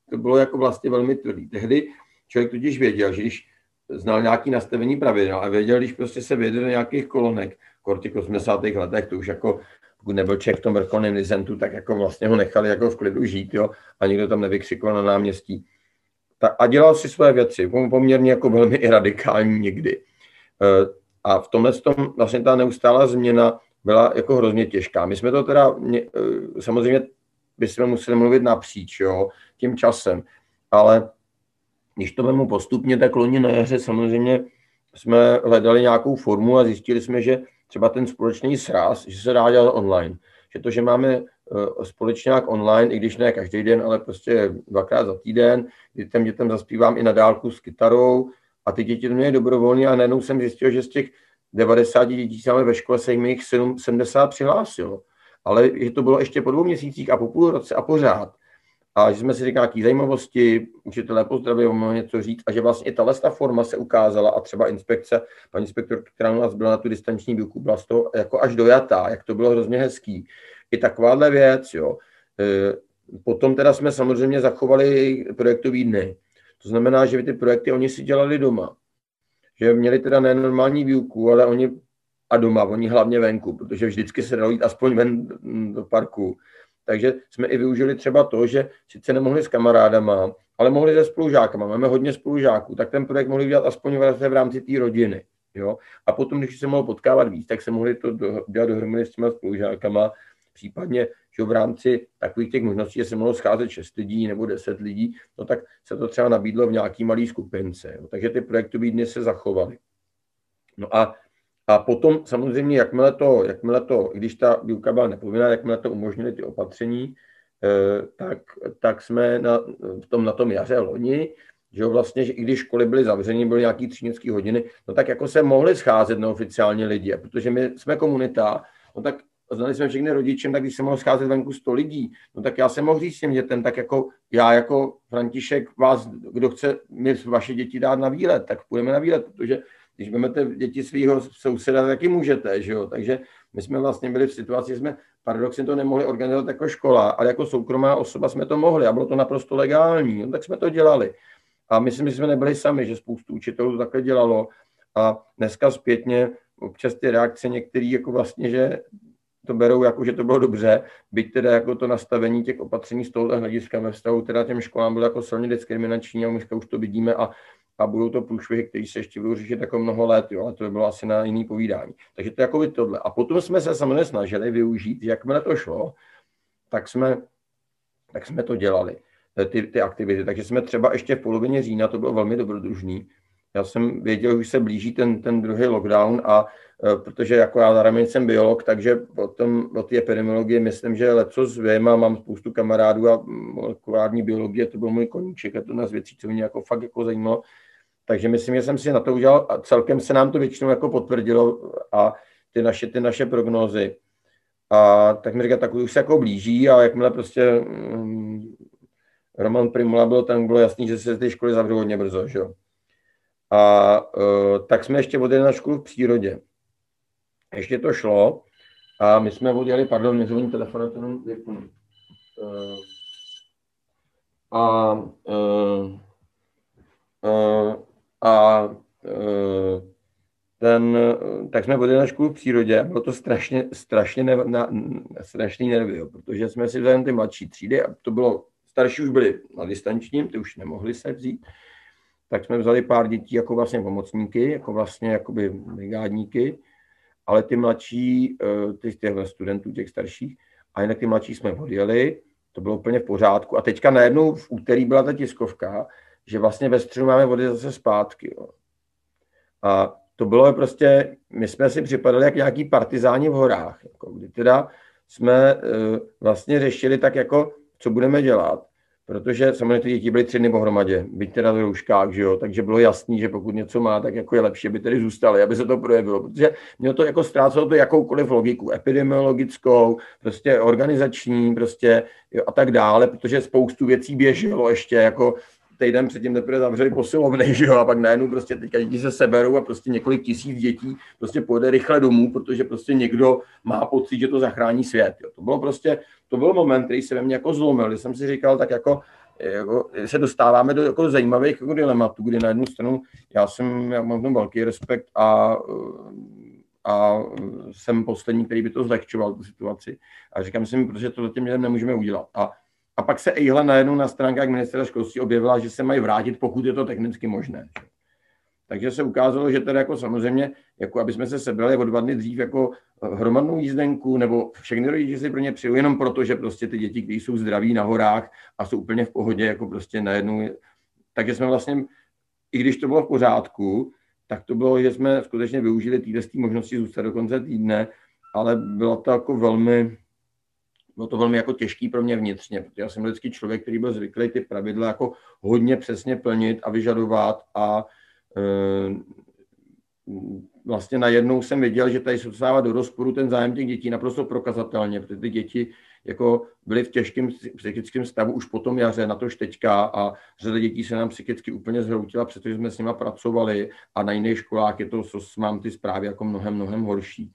to bylo jako vlastně velmi tvrdý. Tehdy člověk totiž věděl, že když znal nějaký nastavení pravidel a věděl, když prostě se věděl do nějakých kolonek, v těch 80. letech, to už jako, pokud nebyl Čech v tom vrcholném lizentu, tak jako vlastně ho nechali jako v klidu žít, jo, a nikdo tam nevykřikoval na náměstí. Ta, a dělal si své věci, poměrně jako velmi i radikální někdy. E, a v tomhle tom vlastně ta neustálá změna byla jako hrozně těžká. My jsme to teda, e, samozřejmě bychom museli mluvit napříč, jo, tím časem, ale když to vemu postupně, tak loni na jaře samozřejmě jsme hledali nějakou formu a zjistili jsme, že třeba ten společný sraz, že se dá dělat online. Že to, že máme eh, společňák online, i když ne každý den, ale prostě dvakrát za týden, kdy těm dětem zaspívám i na dálku s kytarou a ty děti to měly dobrovolně a najednou jsem zjistil, že z těch 90 dětí máme ve škole se jim jich 70 přihlásilo. Ale že to bylo ještě po dvou měsících a po půl roce a pořád a že jsme si říkali nějaké zajímavosti, učitelé pozdraví, mohli něco říct a že vlastně i tahle forma se ukázala a třeba inspekce, paní inspektor, která u nás byla na tu distanční výuku, byla z toho jako až dojatá, jak to bylo hrozně hezký. I takováhle věc, jo. E, potom teda jsme samozřejmě zachovali projektový dny. To znamená, že ty projekty oni si dělali doma. Že měli teda nenormální výuku, ale oni a doma, oni hlavně venku, protože vždycky se dalo jít aspoň ven do parku takže jsme i využili třeba to, že sice nemohli s kamarádama, ale mohli se spolužákama. Máme hodně spolužáků, tak ten projekt mohli dělat aspoň v rámci té rodiny. Jo? A potom, když se mohl potkávat víc, tak se mohli to dělat dohromady s těma spolužákama, případně že v rámci takových těch možností, že se mohlo scházet 6 lidí nebo 10 lidí, no tak se to třeba nabídlo v nějaký malý skupince. Jo? Takže ty projektové dny se zachovaly. No a a potom samozřejmě, jakmile to, jakmile to, když ta výuka byla nepovinná, jakmile to umožnili ty opatření, eh, tak, tak jsme na, v tom, na tom jaře loni, že jo, vlastně, že i když školy byly zavřeny, byly nějaký třídnické hodiny, no tak jako se mohli scházet neoficiálně lidi, protože my jsme komunita, no tak znali jsme všechny rodičem, tak když se mohlo scházet venku 100 lidí, no tak já jsem mohl říct těm dětem, tak jako já jako František vás, kdo chce mi vaše děti dát na výlet, tak půjdeme na výlet, protože když vezmete děti svého souseda, taky můžete, že jo? Takže my jsme vlastně byli v situaci, jsme paradoxně to nemohli organizovat jako škola, ale jako soukromá osoba jsme to mohli a bylo to naprosto legální, no, tak jsme to dělali. A myslím, že jsme nebyli sami, že spoustu učitelů to takhle dělalo. A dneska zpětně občas ty reakce některý jako vlastně, že to berou jako, že to bylo dobře, byť teda jako to nastavení těch opatření z tohohle hlediska ve vztahu teda těm školám bylo jako silně diskriminační a my už to vidíme a a budou to průšvihy, které se ještě budou řešit jako mnoho let, jo, ale to by bylo asi na jiný povídání. Takže to jako by tohle. A potom jsme se samozřejmě snažili využít, jakmile to šlo, tak jsme, tak jsme to dělali, ty, ty aktivity. Takže jsme třeba ještě v polovině října, to bylo velmi dobrodružný, já jsem věděl, že už se blíží ten, ten druhý lockdown a e, protože jako já zároveň jsem biolog, takže o, tom, o té epidemiologii myslím, že leco zvím a mám spoustu kamarádů a molekulární biologie, to byl můj koníček a to nás věcí, co mě jako fakt jako zajímalo. Takže myslím, že jsem si na to udělal a celkem se nám to většinou jako potvrdilo a ty naše, ty naše prognózy. A tak mi říká, tak už se jako blíží a jakmile prostě um, Roman Primula byl ten, bylo jasný, že se ty školy zavřou hodně brzo, že jo. A uh, tak jsme ještě odjeli na školu v přírodě. Ještě to šlo a my jsme odjeli, pardon, mě zvoní telefon, to jenom. Uh, a uh, a uh, ten, tak jsme byli na školu v přírodě a bylo to strašně, strašně ne, na, strašný nervy, jo, protože jsme si vzali ty mladší třídy a to bylo, starší už byli na distančním, ty už nemohli se vzít, tak jsme vzali pár dětí jako vlastně pomocníky, jako vlastně jakoby brigádníky, ale ty mladší, eh, ty těch studentů, těch starších, a jinak ty mladší jsme odjeli, to bylo úplně v pořádku. A teďka najednou v úterý byla ta tiskovka, že vlastně ve středu máme vody zase zpátky. Jo. A to bylo prostě, my jsme si připadali jak nějaký partizáni v horách, jako kdy teda jsme uh, vlastně řešili tak jako, co budeme dělat, protože samozřejmě ty děti byly tři dny pohromadě, byť teda v rouškách, že jo, takže bylo jasný, že pokud něco má, tak jako je lepší, aby tady zůstali, aby se to projevilo, protože mělo to jako ztrácelo to jakoukoliv logiku, epidemiologickou, prostě organizační, prostě jo, a tak dále, protože spoustu věcí běželo ještě jako týden předtím teprve zavřeli posilovny, že jo, a pak najednou prostě teďka děti se seberou a prostě několik tisíc dětí prostě pojede rychle domů, protože prostě někdo má pocit, že to zachrání svět. Jo. To bylo prostě, to byl moment, který se ve mně jako zlomil, kdy jsem si říkal, tak jako, jako se dostáváme do jako zajímavých jako dilematů, kdy na jednu stranu já jsem, já mám tam velký respekt a a jsem poslední, který by to zlehčoval, tu situaci. A říkám si, protože to těm lidem nemůžeme udělat. A a pak se Eihle najednou na stránkách ministra školství objevila, že se mají vrátit, pokud je to technicky možné. Takže se ukázalo, že teda jako samozřejmě, jako aby jsme se sebrali o dva dny dřív jako hromadnou jízdenku, nebo všechny rodiče si pro ně přijeli jenom proto, že prostě ty děti, kteří jsou zdraví na horách a jsou úplně v pohodě, jako prostě najednou. Takže jsme vlastně, i když to bylo v pořádku, tak to bylo, že jsme skutečně využili této možnosti zůstat do konce týdne, ale bylo to jako velmi, bylo to velmi jako těžký pro mě vnitřně, protože já jsem vždycky člověk, který byl zvyklý ty pravidla jako hodně přesně plnit a vyžadovat a e, vlastně najednou jsem viděl, že tady se dostává do rozporu ten zájem těch dětí naprosto prokazatelně, protože ty děti jako byly v těžkém psychickém stavu už po tom jaře, na tož teďka a řada dětí se nám psychicky úplně zhroutila, protože jsme s nima pracovali a na jiných školách je to, co mám ty zprávy jako mnohem, mnohem horší.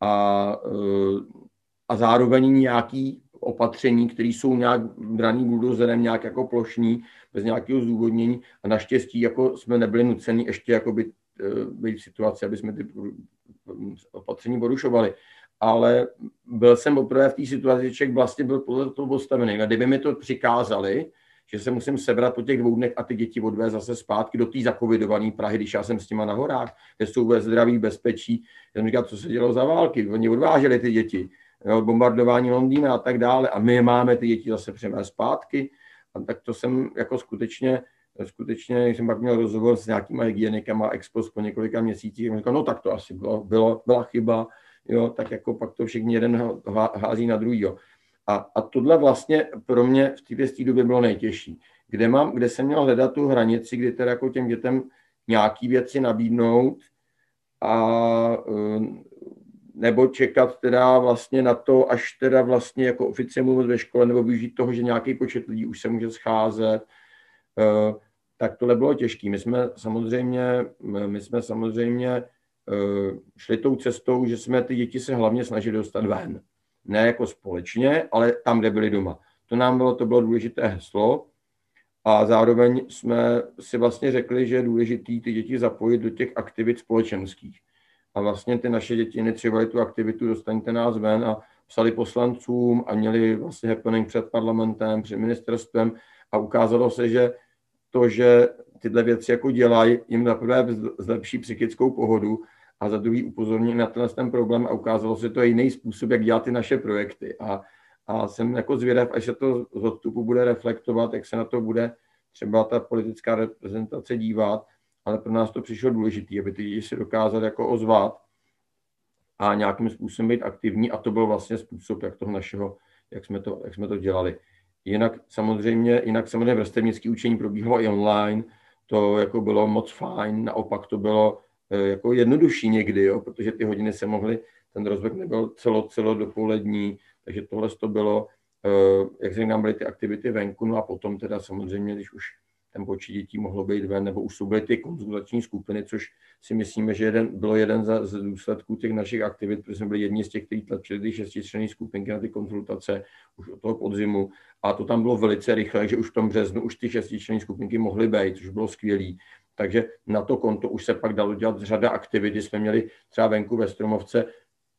A e, a zároveň nějaký opatření, které jsou nějak braný buldozerem, nějak jako plošní, bez nějakého zdůvodnění a naštěstí jako jsme nebyli nuceni ještě jako být, eh, být v situaci, aby jsme ty opatření porušovali. Ale byl jsem poprvé v té situaci, že člověk vlastně byl podle toho postavený. A kdyby mi to přikázali, že se musím sebrat po těch dvou dnech a ty děti odvést zase zpátky do té zakovidované Prahy, když já jsem s těma na horách, kde jsou ve zdraví, bezpečí. Já jsem říkal, co se dělo za války. Oni odváželi ty děti bombardování Londýna a tak dále a my máme ty děti zase převést zpátky. A tak to jsem jako skutečně, skutečně, jsem pak měl rozhovor s nějakýma hygienikama expos po několika měsících, říkal, no tak to asi bylo, bylo, byla chyba, jo, tak jako pak to všichni jeden hází na druhý. A, a tohle vlastně pro mě v té době bylo nejtěžší. Kde, mám, kde jsem měl hledat tu hranici, kdy teda jako těm dětem nějaký věci nabídnout a nebo čekat teda vlastně na to, až teda vlastně jako oficiálně mluvit ve škole, nebo využít toho, že nějaký počet lidí už se může scházet, eh, tak tohle bylo těžké. My jsme samozřejmě, my jsme samozřejmě eh, šli tou cestou, že jsme ty děti se hlavně snažili dostat ven. Ne jako společně, ale tam, kde byli doma. To nám bylo, to bylo důležité heslo. A zároveň jsme si vlastně řekli, že je důležité ty děti zapojit do těch aktivit společenských a vlastně ty naše děti iniciovali tu aktivitu Dostaňte nás ven a psali poslancům a měli vlastně happening před parlamentem, před ministerstvem. A ukázalo se, že to, že tyhle věci jako dělají, jim za prvé zlepší psychickou pohodu a za druhý upozorní na tenhle ten problém. A ukázalo se, že to je jiný způsob, jak dělat ty naše projekty. A, a jsem jako zvědav, až se to z odstupu bude reflektovat, jak se na to bude třeba ta politická reprezentace dívat, ale pro nás to přišlo důležité, aby ty lidi si dokázali jako ozvat a nějakým způsobem být aktivní a to byl vlastně způsob, jak toho našeho, jak jsme to, jak jsme to dělali. Jinak samozřejmě, jinak samozřejmě vrstevnické učení probíhalo i online, to jako bylo moc fajn, naopak to bylo eh, jako jednodušší někdy, jo, protože ty hodiny se mohly, ten rozvrh nebyl celo, celo dopolední, takže tohle to bylo, eh, jak se nám byly ty aktivity venku, no a potom teda samozřejmě, když už ten počet dětí mohlo být ven, nebo už jsou byly ty konzultační skupiny, což si myslíme, že jeden, bylo jeden z, z důsledků těch našich aktivit, protože jsme byli jedni z těch, kteří tlačili ty šestičlenné skupinky na ty konzultace už od toho podzimu. A to tam bylo velice rychle, že už v tom březnu už ty šestičlenné skupinky mohly být, což bylo skvělé. Takže na to konto už se pak dalo dělat řada aktivit, jsme měli třeba venku ve Stromovce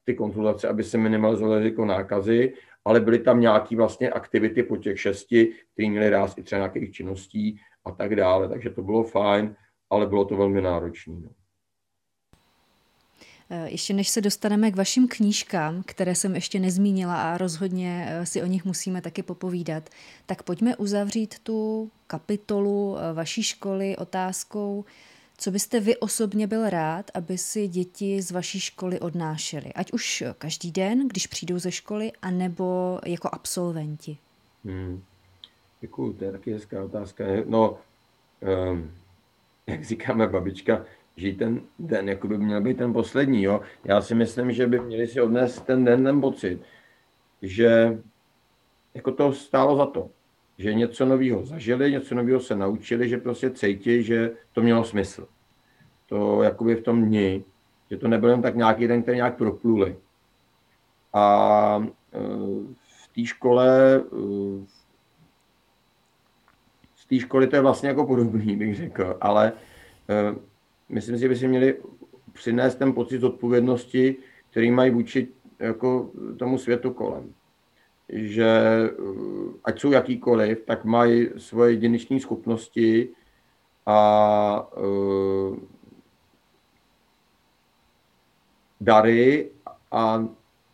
ty konzultace, aby se minimalizovalo riziko nákazy, ale byly tam nějaké vlastně aktivity po těch šesti, které měly ráz i třeba nějakých činností a tak dále. Takže to bylo fajn, ale bylo to velmi náročné. No. Eh, ještě než se dostaneme k vašim knížkám, které jsem ještě nezmínila a rozhodně eh, si o nich musíme taky popovídat, tak pojďme uzavřít tu kapitolu eh, vaší školy otázkou, co byste vy osobně byl rád, aby si děti z vaší školy odnášely? Ať už každý den, když přijdou ze školy, anebo jako absolventi. Hmm. Děkuju, to je taky hezká otázka. No, um, jak říkáme babička, že ten den jako by měl být ten poslední. Jo? Já si myslím, že by měli si odnést ten den ten pocit, že jako to stálo za to. Že něco nového zažili, něco nového se naučili, že prostě cítí, že to mělo smysl. To jakoby v tom dni, že to nebyl jen tak nějaký den, který nějak propluli. A e, v té škole, e, z té školy to je vlastně jako podobný, bych řekl, ale e, myslím si, že by si měli přinést ten pocit odpovědnosti, který mají vůči jako tomu světu kolem. Že eh, ať jsou jakýkoliv, tak mají svoje jedinečné schopnosti a uh, dary a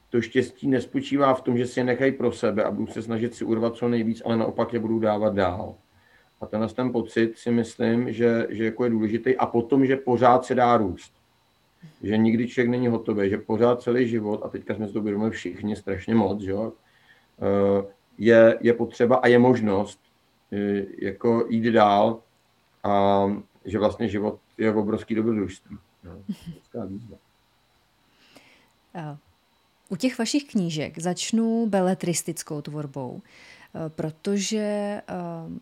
to štěstí nespočívá v tom, že si je nechají pro sebe a budou se snažit si urvat co nejvíc, ale naopak je budou dávat dál. A ten, ten pocit si myslím, že, že jako je důležitý. A potom, že pořád se dá růst. Že nikdy člověk není hotový, že pořád celý život, a teďka jsme se to uvědomili všichni strašně moc, že jo, eh, je, je potřeba a je možnost eh, jako jít dál a že vlastně život je obrovský dobrodružství. No, U těch vašich knížek začnu beletristickou tvorbou. Eh, protože eh,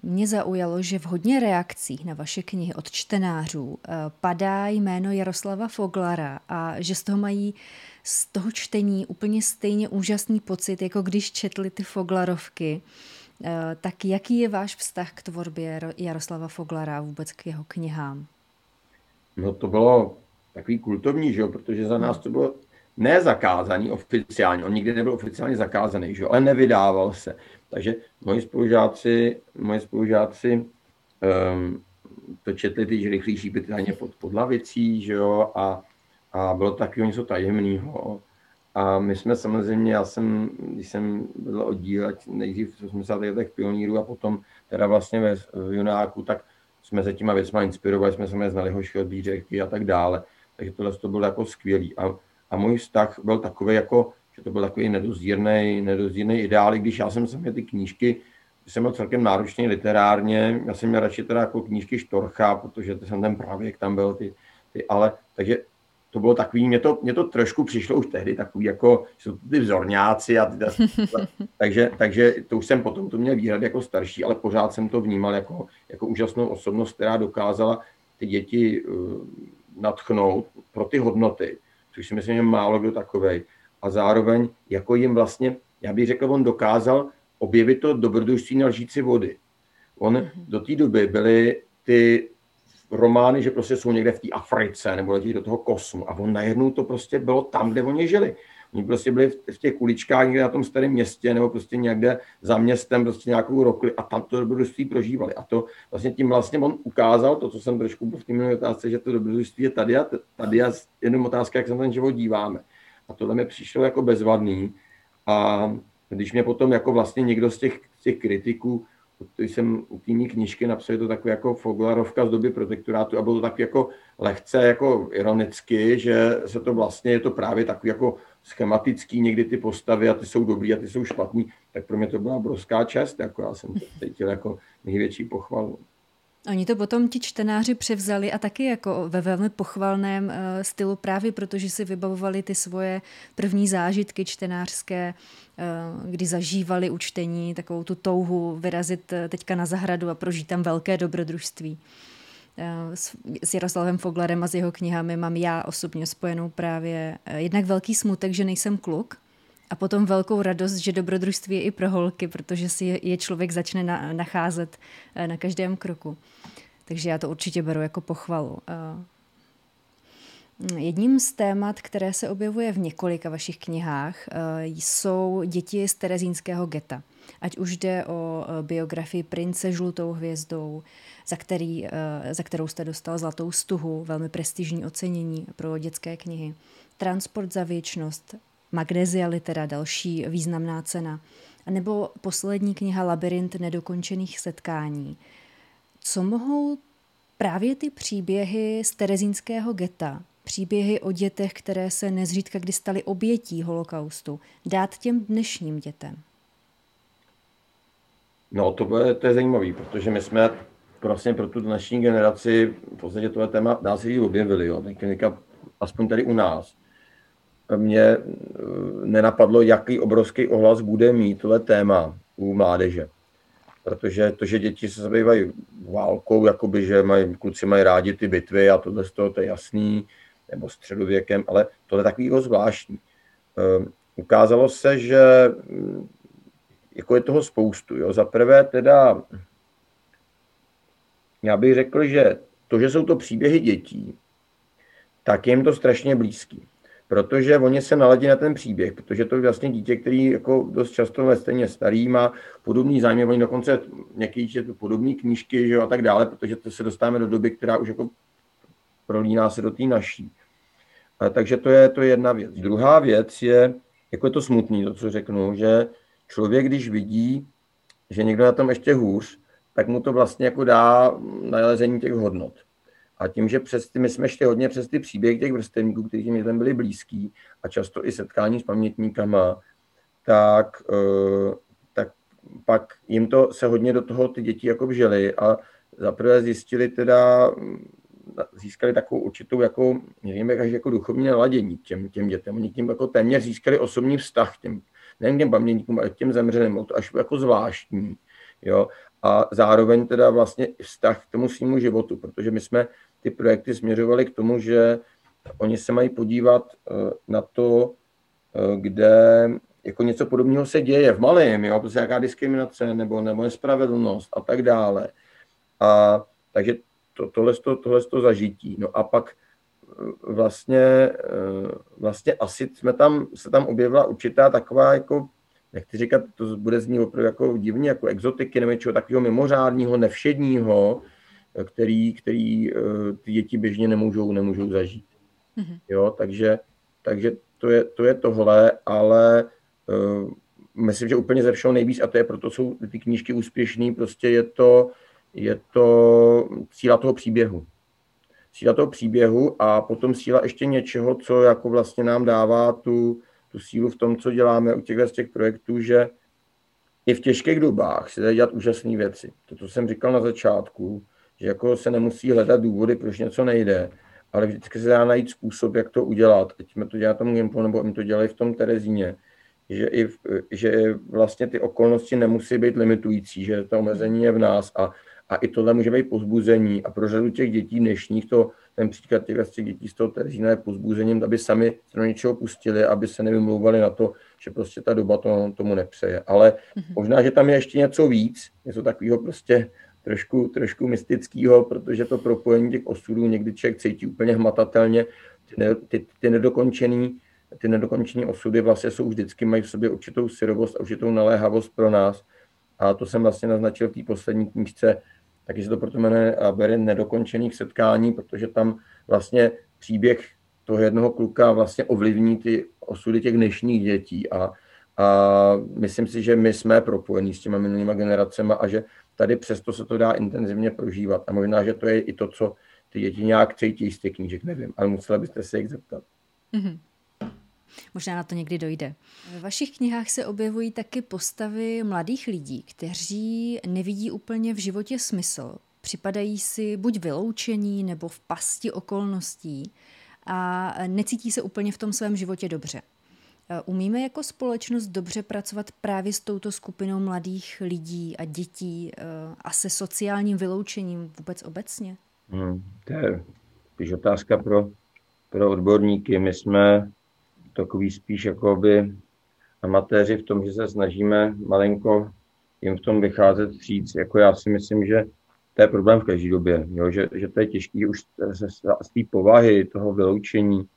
mě zaujalo, že v hodně reakcích na vaše knihy od čtenářů eh, padá jméno Jaroslava Foglara a že z toho mají z toho čtení úplně stejně úžasný pocit, jako když četli ty Foglarovky. Tak jaký je váš vztah k tvorbě Jaroslava Foglara a vůbec k jeho knihám? No to bylo takový kultovní, že jo? protože za nás to bylo nezakázaný oficiálně, on nikdy nebyl oficiálně zakázaný, že jo? ale nevydával se. Takže moji spolužáci, moji spolužáci um, to četli ty rychlejší pytání pod, pod lavicí, že jo, a, a bylo taky něco tajemného. A my jsme samozřejmě, já jsem, když jsem byl oddíl, nejdřív v 80. letech pionýrů a potom teda vlastně ve v Junáku, tak jsme se těma věcma inspirovali, jsme se znali hoši od a tak dále. Takže tohle to bylo jako skvělý. A, a můj vztah byl takový jako že to byl takový nedozírný, ideál, i když já jsem se ty knížky, jsem byl celkem náročný literárně, já jsem měl radši teda jako knížky Štorcha, protože to jsem ten pravěk tam byl, ty, ty, ale takže to bylo takový, mě to, mě to trošku přišlo už tehdy takový, jako jsou ty vzorňáci a ty, takže, takže to už jsem potom to měl výhrad jako starší, ale pořád jsem to vnímal jako, jako úžasnou osobnost, která dokázala ty děti uh, natchnout pro ty hodnoty, což si myslím, že málo kdo takovej a zároveň jako jim vlastně, já bych řekl, on dokázal objevit to dobrodružství na lžíci vody. On mm-hmm. do té doby byly ty romány, že prostě jsou někde v té Africe nebo letí do toho kosmu a on najednou to prostě bylo tam, kde oni žili. Oni prostě byli v těch kuličkách někde na tom starém městě nebo prostě někde za městem prostě nějakou rokli a tam to dobrodružství prožívali. A to vlastně tím vlastně on ukázal, to, co jsem trošku v té minulé otázce, že to dobrodružství je tady a tady a jenom otázka, jak se na ten život díváme. A tohle mi přišlo jako bezvadný. A když mě potom jako vlastně někdo z těch, těch kritiků, to jsem u té knížky napsal, to takové jako Foglarovka z doby protektorátu a bylo to tak jako lehce jako ironicky, že se to vlastně, je to právě takový jako schematický, někdy ty postavy a ty jsou dobrý a ty jsou špatný, tak pro mě to byla obrovská čest, jako já jsem cítil jako největší pochvalu. Oni to potom ti čtenáři převzali a taky jako ve velmi pochvalném uh, stylu právě protože si vybavovali ty svoje první zážitky čtenářské, uh, kdy zažívali učtení, takovou tu touhu vyrazit uh, teďka na zahradu a prožít tam velké dobrodružství. S, Jaroslavem Foglerem a s jeho knihami mám já osobně spojenou právě jednak velký smutek, že nejsem kluk, a potom velkou radost, že dobrodružství je i pro holky, protože si je člověk začne na, nacházet eh, na každém kroku. Takže já to určitě beru jako pochvalu. Eh, jedním z témat, které se objevuje v několika vašich knihách, eh, jsou děti z terezínského geta. Ať už jde o biografii prince žlutou hvězdou, za, který, za kterou jste dostal Zlatou stuhu, velmi prestižní ocenění pro dětské knihy. Transport za věčnost, Magnesia litera, další významná cena. A nebo poslední kniha Labyrint nedokončených setkání. Co mohou právě ty příběhy z terezínského geta, příběhy o dětech, které se nezřídka kdy staly obětí holokaustu, dát těm dnešním dětem? No, to je, to je zajímavé, protože my jsme vlastně pro tu dnešní generaci v podstatě tohle téma, dá se říct, objevili, jo, klinika, aspoň tady u nás. Mě eh, nenapadlo, jaký obrovský ohlas bude mít tohle téma u mládeže protože to, že děti se zabývají válkou, jakoby, že mají, kluci mají rádi ty bitvy a tohle z toho to je jasný, nebo středověkem, ale to je takový zvláštní. Um, ukázalo se, že mm, jako je toho spoustu. Jo. Za prvé teda, já bych řekl, že to, že jsou to příběhy dětí, tak je jim to strašně blízký protože oni se naladí na ten příběh, protože to je vlastně dítě, který jako dost často ve stejně starý má podobný zájmy, oni dokonce někdy četl podobné knížky že jo, a tak dále, protože to se dostáváme do doby, která už jako prolíná se do té naší. A, takže to je, to je jedna věc. Druhá věc je, jako je to smutný, to, co řeknu, že člověk, když vidí, že někdo na tom ještě hůř, tak mu to vlastně jako dá nalezení těch hodnot. A tím, že přes ty, my jsme šli hodně přes ty příběhy těch vrstevníků, kteří mi tam byli blízký a často i setkání s pamětníkama, tak, eh, tak pak jim to se hodně do toho ty děti jako vžili a zaprvé zjistili teda, získali takovou určitou, jako, nevím, jak jako duchovní naladění těm, těm dětem. Oni tím jako téměř získali osobní vztah těm, nejen těm pamětníkům, ale k těm zemřeným, to až jako zvláštní. Jo? A zároveň teda vlastně vztah k tomu svýmu životu, protože my jsme ty projekty směřovaly k tomu, že oni se mají podívat eh, na to, eh, kde jako něco podobného se děje v malém, jo, prostě jaká diskriminace nebo, nebo nespravedlnost a tak dále. A takže to, tohle, to, tohle to zažití. No a pak eh, vlastně, vlastně asi jsme tam, se tam objevila určitá taková, jako, ty říkat, to bude znít opravdu jako divně, jako exotiky nebo něčeho takového mimořádního, nevšedního, který, který eh, ty děti běžně nemůžou, nemůžou zažít. Mm-hmm. Jo, takže, takže to, je, to je tohle, ale uh, myslím, že úplně ze všeho nejvíc, a to je proto jsou ty knížky úspěšné, prostě je to, je to síla toho příběhu. Síla toho příběhu a potom síla ještě něčeho, co jako vlastně nám dává tu, tu sílu v tom, co děláme u těchto z těch projektů, že i v těžkých dobách se dají dělat úžasné věci. To, co jsem říkal na začátku, že jako se nemusí hledat důvody, proč něco nejde, ale vždycky se dá najít způsob, jak to udělat. Ať jsme to dělali tomu Gimplu, nebo jim to dělají v tom Terezíně, že, i že vlastně ty okolnosti nemusí být limitující, že to omezení je v nás a, a i tohle může být pozbuzení a pro řadu těch dětí dnešních to, ten příklad těch, těch dětí z toho Terezína je pozbuzením, aby sami se do něčeho pustili, aby se nevymlouvali na to, že prostě ta doba to, tomu nepřeje. Ale mm-hmm. možná, že tam je ještě něco víc, něco takového prostě trošku, trošku mystického, protože to propojení těch osudů někdy člověk cítí úplně hmatatelně. Ty, ne, ty, ty nedokončený, ty nedokončené osudy vlastně jsou vždycky, mají v sobě určitou syrovost a určitou naléhavost pro nás. A to jsem vlastně naznačil v té poslední knížce, taky se to proto jmenuje Abery nedokončených setkání, protože tam vlastně příběh toho jednoho kluka vlastně ovlivní ty osudy těch dnešních dětí a, a myslím si, že my jsme propojení s těma minulýma generacemi a že tady přesto se to dá intenzivně prožívat. A možná, že to je i to, co ty děti nějak cítí z těch knížek, nevím, ale musela byste se jich zeptat. Mm-hmm. Možná na to někdy dojde. Ve vašich knihách se objevují taky postavy mladých lidí, kteří nevidí úplně v životě smysl. Připadají si buď vyloučení nebo v pasti okolností a necítí se úplně v tom svém životě dobře. Umíme jako společnost dobře pracovat právě s touto skupinou mladých lidí a dětí eh, a se sociálním vyloučením vůbec obecně? Hmm, to je otázka pro, pro odborníky. My jsme takový spíš jako by amatéři v tom, že se snažíme malinko jim v tom vycházet vstříc. Jako já si myslím, že to je problém v každé době, jo? Že, že to je těžké už z té povahy toho vyloučení,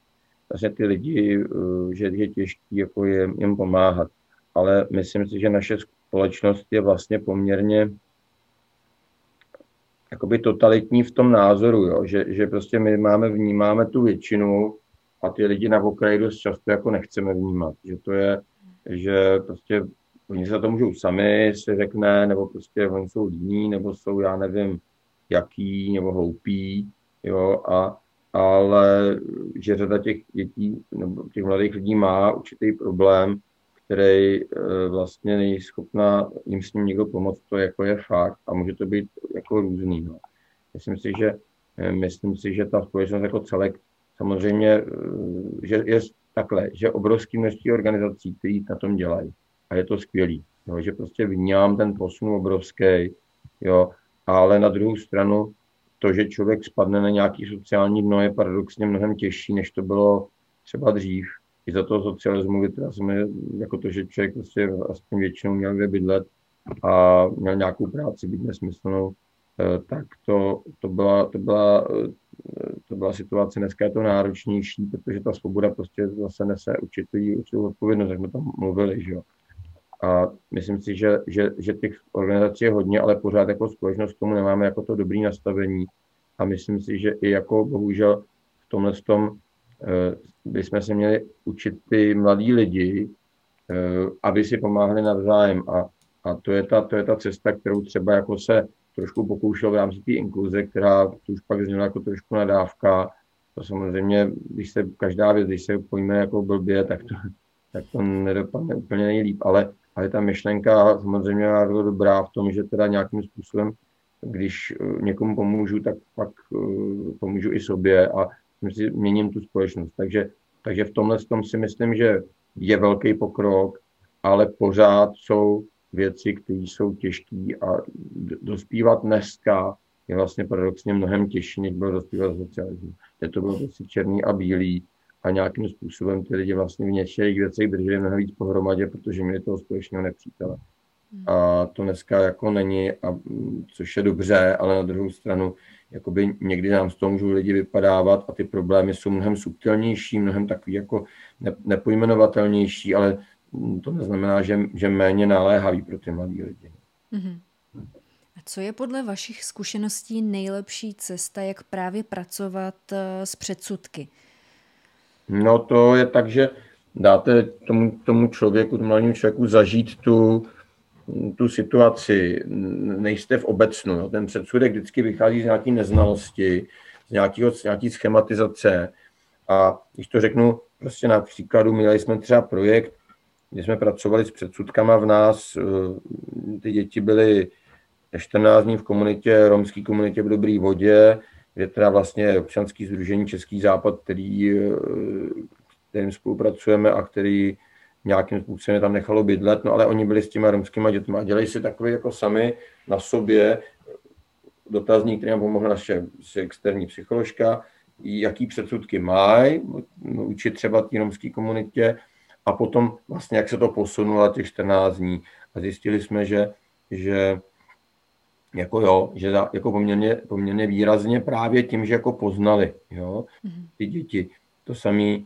vlastně ty lidi, eh, že je těžké jako je, jim pomáhat. Ale myslím si, že naše společnost je vlastně poměrně jakoby totalitní v tom názoru, jo? Že, že prostě my máme, vnímáme tu většinu a ty lidi na okraji dost často jako nechceme vnímat, že to je, že prostě oni se to můžou sami, si řekne, nebo prostě oni jsou líní, nebo jsou, já nevím, jaký, nebo hloupí, jo, a, ale že řada těch dětí, nebo těch mladých lidí má určitý problém, který e, vlastně není schopná jim s ním někdo pomoct, to jako je fakt a může to být jako různý. No. Myslím si, že e, myslím si, že ta společnost jako celek samozřejmě, e, že je takhle, že obrovský množství organizací, které na tom dělají a je to skvělý, jo, že prostě vnímám ten posun obrovský, jo, ale na druhou stranu to, že člověk spadne na nějaký sociální dno, je paradoxně mnohem těžší, než to bylo třeba dřív. I za toho socialismu vytrácíme jsme jako to, že člověk prostě aspoň většinou měl kde bydlet a měl nějakou práci, být nesmyslnou, eh, tak to, to, byla, to, byla, eh, to byla situace. Dneska je to náročnější, protože ta svoboda prostě zase nese určitou, určitou odpovědnost, jak jsme tam mluvili, že jo. A myslím si, že, že, že těch organizací je hodně, ale pořád jako společnost k tomu nemáme jako to dobré nastavení. A myslím si, že i jako bohužel v tomhle tom eh, bychom se měli učit ty mladí lidi, eh, aby si pomáhali navzájem. A, a to, je ta, to je ta cesta, kterou třeba jako se trošku pokoušel v rámci té inkluze, která tu už pak zněla jako trošku nadávka. To samozřejmě, když se každá věc, když se pojme jako blbě, tak to, tak to nedopadne úplně nejlíp. Ale ale ta myšlenka samozřejmě je dobrá v tom, že teda nějakým způsobem, když eh, někomu pomůžu, tak pak eh, pomůžu i sobě a si měním tu společnost. Takže, takže v tomhle tom si myslím, že je velký pokrok, ale pořád jsou věci, které jsou těžké a dospívat dneska je vlastně paradoxně mnohem těžší, než bylo dospívat socialismu. Je to bylo prostě černý a bílý a nějakým způsobem ty lidi vlastně v něčích věcech drželi mnohem víc pohromadě, protože měli toho společného nepřítele. Hmm. A to dneska jako není, a, což je dobře, ale na druhou stranu jakoby někdy nám z toho můžou lidi vypadávat a ty problémy jsou mnohem subtilnější, mnohem takový jako ne, nepojmenovatelnější, ale to neznamená, že, že méně naléhavý pro ty mladí lidi. Mm-hmm. A co je podle vašich zkušeností nejlepší cesta, jak právě pracovat eh, s předsudky? No to je tak, že dáte tomu, tomu člověku, tomu mladému člověku zažít tu, tu situaci, nejste v obecnu. Jo. Ten předsudek vždycky vychází z nějaké neznalosti, z, nějakého, z nějaké schematizace. A když to řeknu prostě na příkladu, měli jsme třeba projekt, kde jsme pracovali s předsudkama v nás. Eh, ty děti byly 14 dní v komunitě, romské komunitě v Dobré vodě, je teda vlastně občanský združení Český západ, který, eh, kterým spolupracujeme a který nějakým způsobem tam nechalo bydlet, no ale oni byli s těma romskýma dětmi a dělají si takové jako sami na sobě dotazník, který nám pomohl naše externí psycholožka, jaký předsudky mají, učit třeba té romské komunitě a potom vlastně, jak se to posunulo těch 14 dní. A zjistili jsme, že, že jako jo, že za, jako poměrně, poměrně výrazně právě tím, že jako poznali, jo, mhm. ty děti. To samé, eh,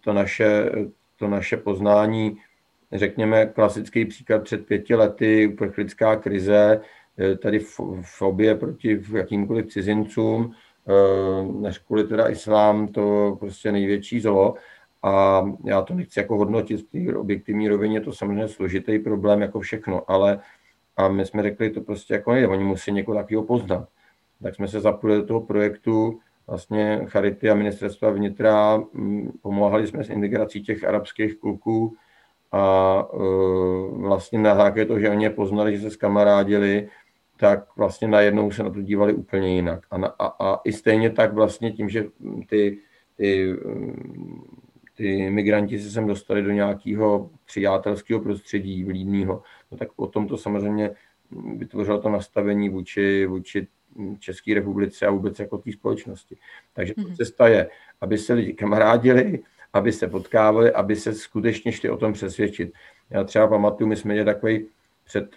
to naše, to naše poznání, řekněme klasický příklad před pěti lety, uprchlická krize, eh, tady fobie proti jakýmkoliv cizincům, eh, než kvůli teda islám, to prostě největší zlo. A já to nechci jako hodnotit v té objektivní rovině, to samozřejmě složitý problém jako všechno, ale a my jsme řekli, to prostě jako nejde, oni musí někoho takového poznat. Tak jsme se zapojili do toho projektu, vlastně Charity a ministerstva vnitra, mm, pomáhali jsme s integrací těch arabských kluků a e, vlastně na základě toho, že oni je poznali, že se skamarádili, tak vlastně najednou se na to dívali úplně jinak. A, na, a, a i stejně tak vlastně tím, že ty, ty, ty migranti se sem dostali do nějakého přijatelského prostředí vlídného, no tak potom to samozřejmě vytvořilo to nastavení vůči, vůči České republice a vůbec jako té společnosti. Takže mm-hmm. cesta je, aby se lidi kamarádili, aby se potkávali, aby se skutečně šli o tom přesvědčit. Já třeba pamatuju, my jsme měli takový před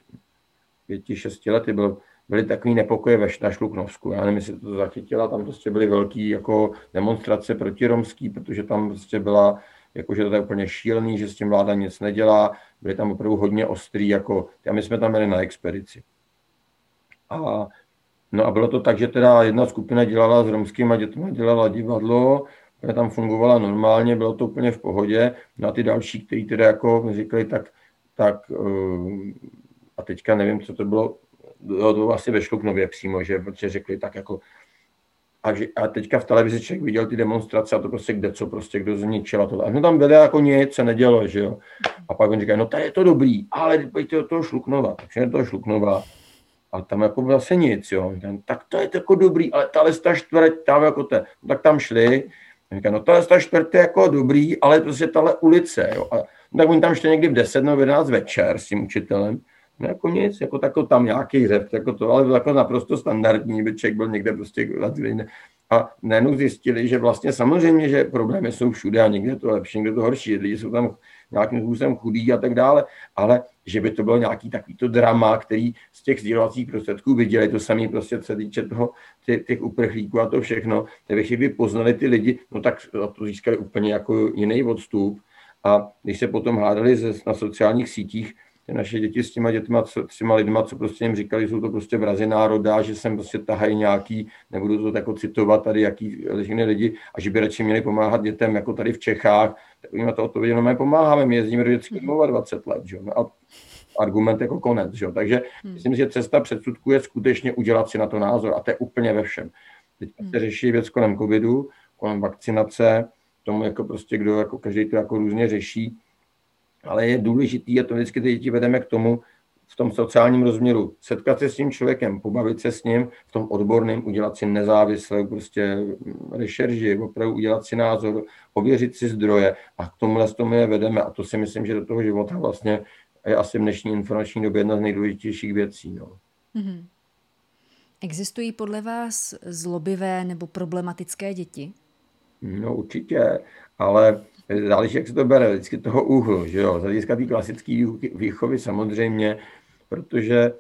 pěti, šesti lety byl, byly takový nepokoje ve, na Šluknovsku. Já nevím, jestli to zachytila, tam prostě byly velké jako demonstrace proti romský, protože tam prostě byla jakože to je úplně šílený, že s tím vláda nic nedělá, byli tam opravdu hodně ostrý, jako, a my jsme tam měli na expedici. A, no a bylo to tak, že teda jedna skupina dělala s romskými dětmi, dělala divadlo, která tam fungovala normálně, bylo to úplně v pohodě, no a ty další, kteří teda jako říkali, tak, tak eh, a teďka nevím, co to bylo, to bylo asi ve Šluknově přímo, že, protože řekli tak jako, a, že, a teďka v televizi člověk viděl ty demonstrace a to prostě kde co, prostě kdo zničil a to. A no tam byli jako nic se nedělo, že jo. A pak on říká, no tady je to dobrý, ale pojďte do toho Šluknova. Takže je to Šluknova. A tam jako zase nic, jo. Říkám, tak to je jako dobrý, ale ta ta čtvrť, tam jako te, no, tak tam šli. Říkám, no ta ta čtvrť je jako dobrý, ale prostě tahle ulice, jo. A, no, tak oni tam šli někdy v 10 nebo 11 večer s tím učitelem. No jako nic, jako tako tam nějaký řev, jako to, ale jako naprosto standardní, by člověk byl někde prostě a najednou zjistili, že vlastně samozřejmě, že problémy jsou všude a někde to lepší, někde to horší, lidi jsou tam nějakým způsobem chudí a tak dále, ale že by to bylo nějaký takovýto drama, který z těch sdělovacích prostředků viděli, to samé prostě se týče toho, těch, těch uprchlíků a to všechno, tak kdyby poznali ty lidi, no tak to získali úplně jako jiný odstup. A když se potom hádali na sociálních sítích, ty naše děti s těma dětma, s těma lidma, co prostě jim říkali, jsou to prostě vrazy národa, že sem prostě tahají nějaký, nebudu to jako citovat tady, jaký lidi, a že by radši měli pomáhat dětem jako tady v Čechách, tak jim na to odpověděli, no my pomáháme, my jezdíme do dětských domova 20 let, že? No a argument jako konec. Že? Takže hmm. myslím, že cesta předsudku je skutečně udělat si na to názor a to je úplně ve všem. Teď hmm. se řeší věc kolem covidu, kolem vakcinace, tomu jako prostě kdo, jako každý to jako různě řeší, ale je důležitý a to vždycky ty děti vedeme k tomu, v tom sociálním rozměru setkat se s tím člověkem, pobavit se s ním, v tom odborném udělat si nezávislé prostě rešerži, opravdu udělat si názor, ověřit si zdroje a k tomuhle tomu je vedeme a to si myslím, že do toho života vlastně je asi v dnešní informační době jedna z nejdůležitějších věcí. No. Mm-hmm. Existují podle vás zlobivé nebo problematické děti? No určitě, ale záleží, jak se to bere, vždycky toho úhlu, že jo, z hlediska té klasické výchovy samozřejmě, protože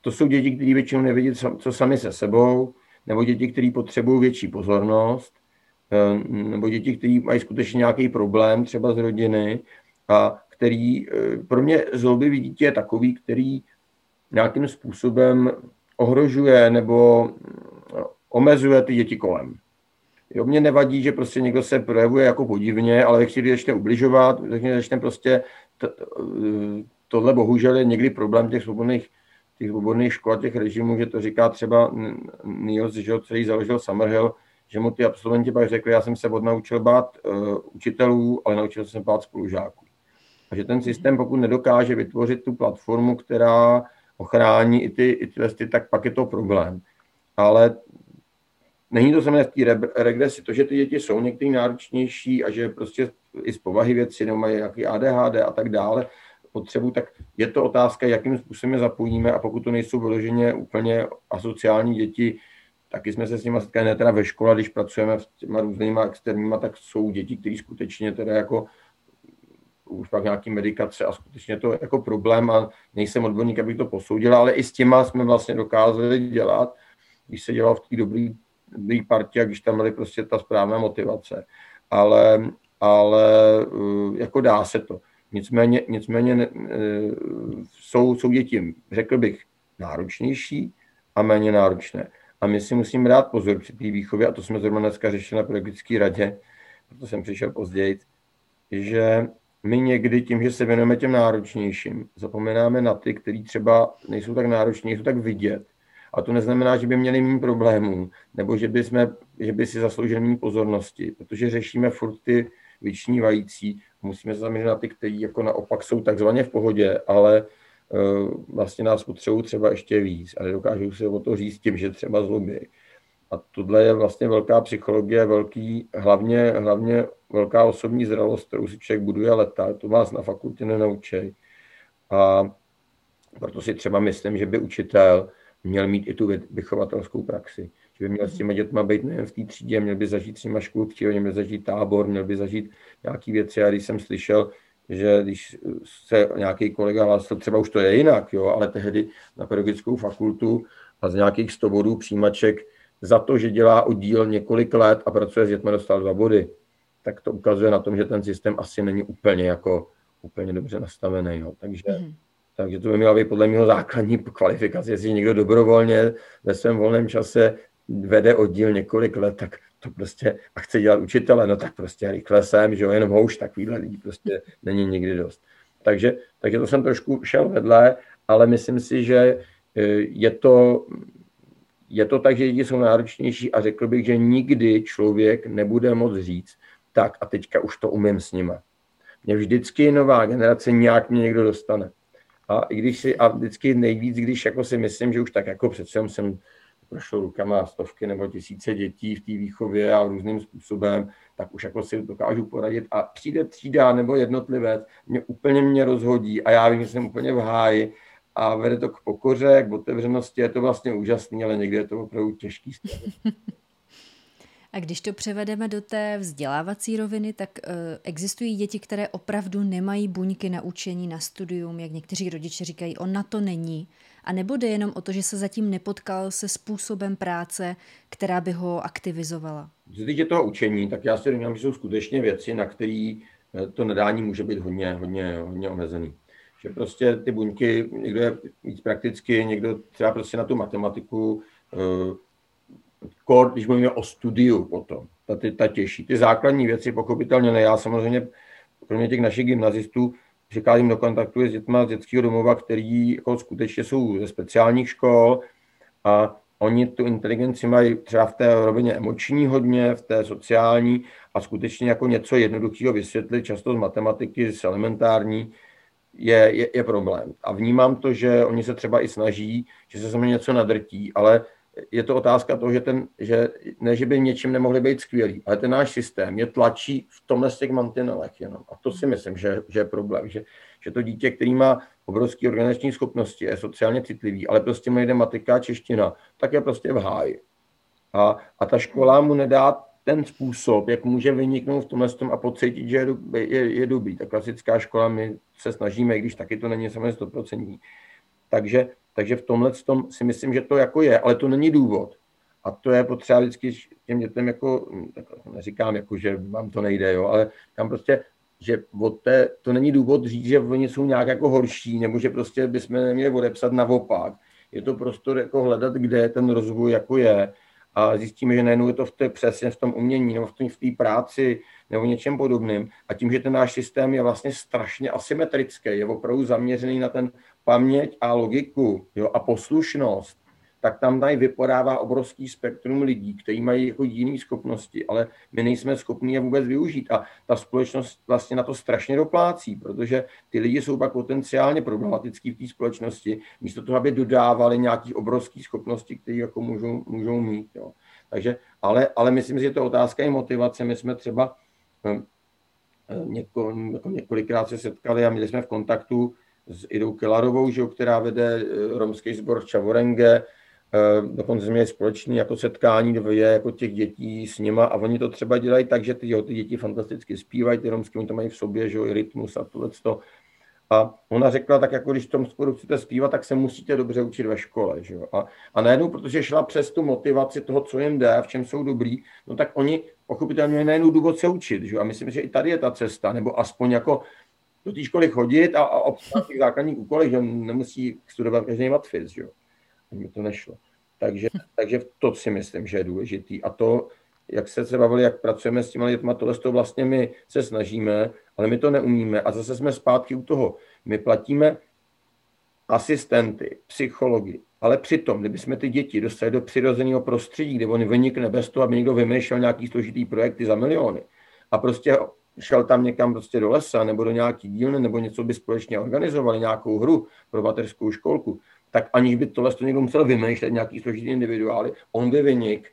to jsou děti, které většinou nevidí, co sami se sebou, nebo děti, které potřebují větší pozornost, eh, nebo děti, které mají skutečně nějaký problém třeba z rodiny a který eh, pro mě zlobivý dítě je takový, který nějakým způsobem ohrožuje nebo eh, omezuje ty děti kolem. Jo, mě nevadí, že prostě někdo se projevuje jako podivně, ale když si začne ubližovat, tak začne prostě, to, eh, tohle bohužel je někdy problém těch svobodných, těch svobodných škol, těch režimů, že to říká třeba Niels, že který založil Summerhill, že mu ty absolventi pak řekli, já jsem se odnaučil bát uh, učitelů, ale naučil jsem se bát spolužáků. A že ten systém, pokud nedokáže vytvořit tu platformu, která ochrání i ty, i ty lesty, tak pak je to problém. Ale není to znamená v té regresi, to, že ty děti jsou některý náročnější a že prostě i z povahy věci nebo mají nějaký ADHD a tak dále, potřebu, tak je to otázka, jakým způsobem je zapojíme a pokud to nejsou vyloženě úplně asociální děti, taky jsme se s nimi setkali, ne teda ve škole, když pracujeme s těma různýma externíma, tak jsou děti, které skutečně teda jako už pak nějaký medikace a skutečně to jako problém a nejsem odborník, abych to posoudil, ale i s těma jsme vlastně dokázali dělat, když se dělal v té dobré dobrý partě a když tam byly prostě ta správná motivace. Ale, ale eh, jako dá se to. Nicméně, nicméně eh, jsou, jsou děti, řekl bych, náročnější a méně náročné. A my si musíme dát pozor při té výchově, a to jsme zrovna dneska řešili na pedagogické radě, proto jsem přišel později, že my někdy tím, že se věnujeme těm náročnějším, zapomínáme na ty, kteří třeba nejsou tak nároční, nejsou tak vidět. A to neznamená, že by měli méně problémů, nebo že by, jsme, že by si zasloužili méně pozornosti, protože řešíme furt ty vyčnívající. Musíme se zaměřit na ty, kteří jako naopak jsou takzvaně v pohodě, ale uh, vlastně nás potřebují třeba ještě víc a nedokážou se o to říct tím, že třeba zlobí. A tohle je vlastně velká psychologie, velký, hlavně, hlavně velká osobní zralost, kterou si člověk buduje leta. To vás na fakultě nenaučí. A proto si třeba myslím, že by učitel měl mít i tu vychovatelskou praxi. Že by měl s těma dětma být nejen v té třídě, měl by zažít s nima škůlky, měl by zažít tábor, měl by zažít nějaké věci. A když jsem slyšel, že když se nějaký kolega hlásil, třeba už to je jinak, jo, ale tehdy na pedagogickou fakultu a z nějakých 100 bodů přijímaček za to, že dělá oddíl několik let a pracuje s dětmi, dostal dva body. tak to ukazuje na tom, že ten systém asi není úplně jako úplně dobře nastavený. Jo. Takže, mm-hmm. Takže to by měla být podle mého základní kvalifikace. Jestli někdo dobrovolně ve svém volném čase vede oddíl několik let, tak to prostě a chce dělat učitele, no tak prostě rychle jsem, že jo, jenom houš, takovýhle lidí prostě není nikdy dost. Takže, takže to jsem trošku šel vedle, ale myslím si, že e, je to, je to tak, že lidi jsou náročnější a řekl bych, že nikdy člověk nebude moc říct, tak a teďka už to umím s nima. Mě vždycky nová generace nějak mě někdo dostane. A i když si, a vždycky nejvíc, když jako si myslím, že už tak jako přece jsem prošel rukama stovky nebo tisíce dětí v té výchově a různým způsobem, tak už jako si dokážu poradit. A přijde třída nebo jednotlivec, mě úplně mě rozhodí a já vím, že jsem úplně v háji a vede to k pokoře, k otevřenosti, je to vlastně úžasný, ale někdy je to opravdu těžký A když to převedeme do té vzdělávací roviny, tak uh, existují děti, které opravdu nemají buňky na učení, na studium, jak někteří rodiče říkají, on na to není. A nebo jde jenom o to, že se zatím nepotkal se způsobem práce, která by ho aktivizovala? Co týče toho učení, tak já si domnívám, že jsou skutečně věci, na které eh, to nadání může být hodně, hodně, hodně omezený. Že prostě ty buňky, někdo je víc prakticky, někdo třeba prostě na tu matematiku, uh, kor, když mluvíme o studiu potom, ta, ta těžší. Ty základní věci pochopitelně ne. Já samozřejmě, kromě těch našich gymnazistů, přicházím do kontaktu s dětmi z dětského domova, který jako skutečně jsou ze speciálních škol a oni tu inteligenci mají třeba v té rovině emoční hodně, v té sociální a skutečně jako něco jednoduchého vysvětlit, často z matematiky, z elementární, je, je, je problém. A vnímám to, že oni se třeba i snaží, že se samozřejmě něco nadrtí, ale je to otázka toho, že, ten, že ne, že by něčím nemohli být skvělý, ale ten náš systém je tlačí v tomhle z těch mantinelech jenom. A to si myslím, že, že je problém, že, že to dítě, který má obrovské organizační schopnosti, je sociálně citlivý, ale prostě mu nejde matika čeština, tak je prostě v háji. A, a ta škola mu nedá ten způsob, jak může vyniknout v tomhle tom a pocítit, že je, je, je dobrý. Ta klasická škola, my se snažíme, i když taky to není samozřejmě stoprocentní. Takže takže v tomhle tom si myslím, že to jako je, ale to není důvod. A to je potřeba vždycky těm dětem jako, tak neříkám jako, že vám to nejde, jo, ale tam prostě, že od té, to není důvod říct, že oni jsou nějak jako horší, nebo že prostě bychom neměli odepsat naopak. Je to prostor jako hledat, kde ten rozvoj jako je a zjistíme, že najednou je to v té, přesně v tom umění nebo v té v práci nebo něčem podobným. A tím, že ten náš systém je vlastně strašně asymetrický, je opravdu zaměřený na ten paměť a logiku jo, a poslušnost, tak tam tady vypadává obrovský spektrum lidí, kteří mají jako jiné schopnosti, ale my nejsme schopni je vůbec využít. A ta společnost vlastně na to strašně doplácí, protože ty lidi jsou pak potenciálně problematický v té společnosti, místo toho, aby dodávali nějaké obrovské schopnosti, které jako můžou, můžou mít. Jo. Takže, ale, ale myslím, že je to otázka i motivace. My jsme třeba hm, něko, jako několikrát se setkali a měli jsme v kontaktu s Idou Kelarovou, že, která vede eh, romský sbor Čavorenge, eh, dokonce jsme měli společné jako setkání dvě jako těch dětí s nima a oni to třeba dělají tak, že ty, jo, ty děti fantasticky zpívají, ty romské, oni to mají v sobě, že i rytmus a tohle a ona řekla, tak jako když v tom sporu chcete zpívat, tak se musíte dobře učit ve škole. Že jo? A, a najednou, protože šla přes tu motivaci toho, co jim jde, v čem jsou dobrý, no tak oni pochopitelně měli najednou důvod se učit. Že jo? A myslím, že i tady je ta cesta, nebo aspoň jako do té školy chodit a, a obsahovat těch základních úkolech, že nemusí studovat každý matfiz, že jo. mi to nešlo. Takže, takže to si myslím, že je důležitý. A to, jak se se bavili, jak pracujeme s těma dětma, tohle to vlastně my se snažíme, ale my to neumíme. A zase jsme zpátky u toho. My platíme asistenty, psychologi, ale přitom, kdybychom ty děti dostali do přirozeného prostředí, kde oni vynikne bez toho, aby někdo vymýšlel nějaký složitý projekty za miliony a prostě šel tam někam prostě do lesa nebo do nějaký dílny nebo něco by společně organizovali, nějakou hru pro mateřskou školku, tak aniž by tohle to někdo musel vymýšlet, nějaký složitý individuály, on by vynik,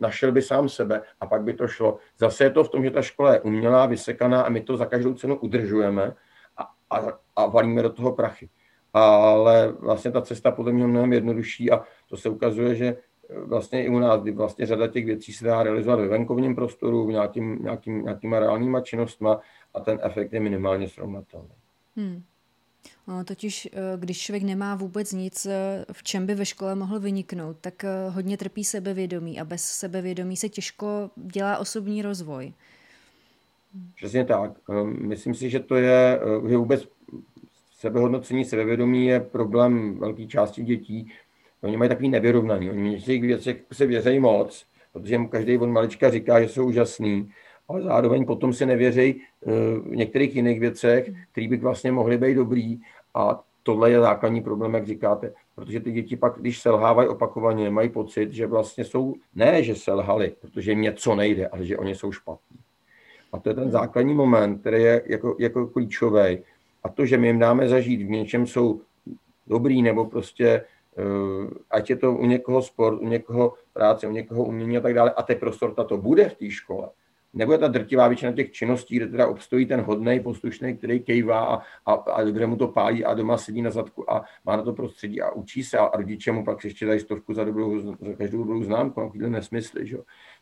našel by sám sebe a pak by to šlo. Zase je to v tom, že ta škola je umělá, vysekaná a my to za každou cenu udržujeme a, a, a valíme do toho prachy. Ale vlastně ta cesta podle mě mnohem jednodušší a to se ukazuje, že vlastně i u nás, kdy vlastně řada těch věcí se dá realizovat ve venkovním prostoru, v nějakým, nějakým, nějakýma reálnýma činnostma a ten efekt je minimálně srovnatelný. Hmm. No, totiž, eh, když člověk nemá vůbec nic, eh, v čem by ve škole mohl vyniknout, tak eh, hodně trpí sebevědomí a bez sebevědomí se těžko dělá osobní rozvoj. Přesně tak. Myslím si, že to je, že vůbec sebehodnocení, sebevědomí je problém velké části dětí. Oni mají takový nevyrovnaný. Oni v těch věcech se věří moc, protože jim každý od malička říká, že jsou úžasný, ale zároveň potom si nevěří eh, v některých jiných věcech, které by vlastně mohly být dobrý. A tohle je základní problém, jak říkáte, protože ty děti pak, když selhávají opakovaně, mají pocit, že vlastně jsou, ne, že selhali, protože jim něco nejde, ale že oni jsou špatní. A to je ten základní moment, který je jako, jako klíčový. A to, že my jim dáme zažít, v něčem jsou dobrý, nebo prostě, ať je to u někoho sport, u někoho práce, u někoho umění a tak dále, a teď prostor to bude v té škole, nebo je ta drtivá většina těch činností, kde teda obstojí ten hodný, poslušný, který kejvá a, a, a kde mu to pálí a doma sedí na zadku a má na to prostředí a učí se a rodiče mu pak ještě dají stovku za, dobrou, za každou dobrou známku, takovýhle nesmysly, že?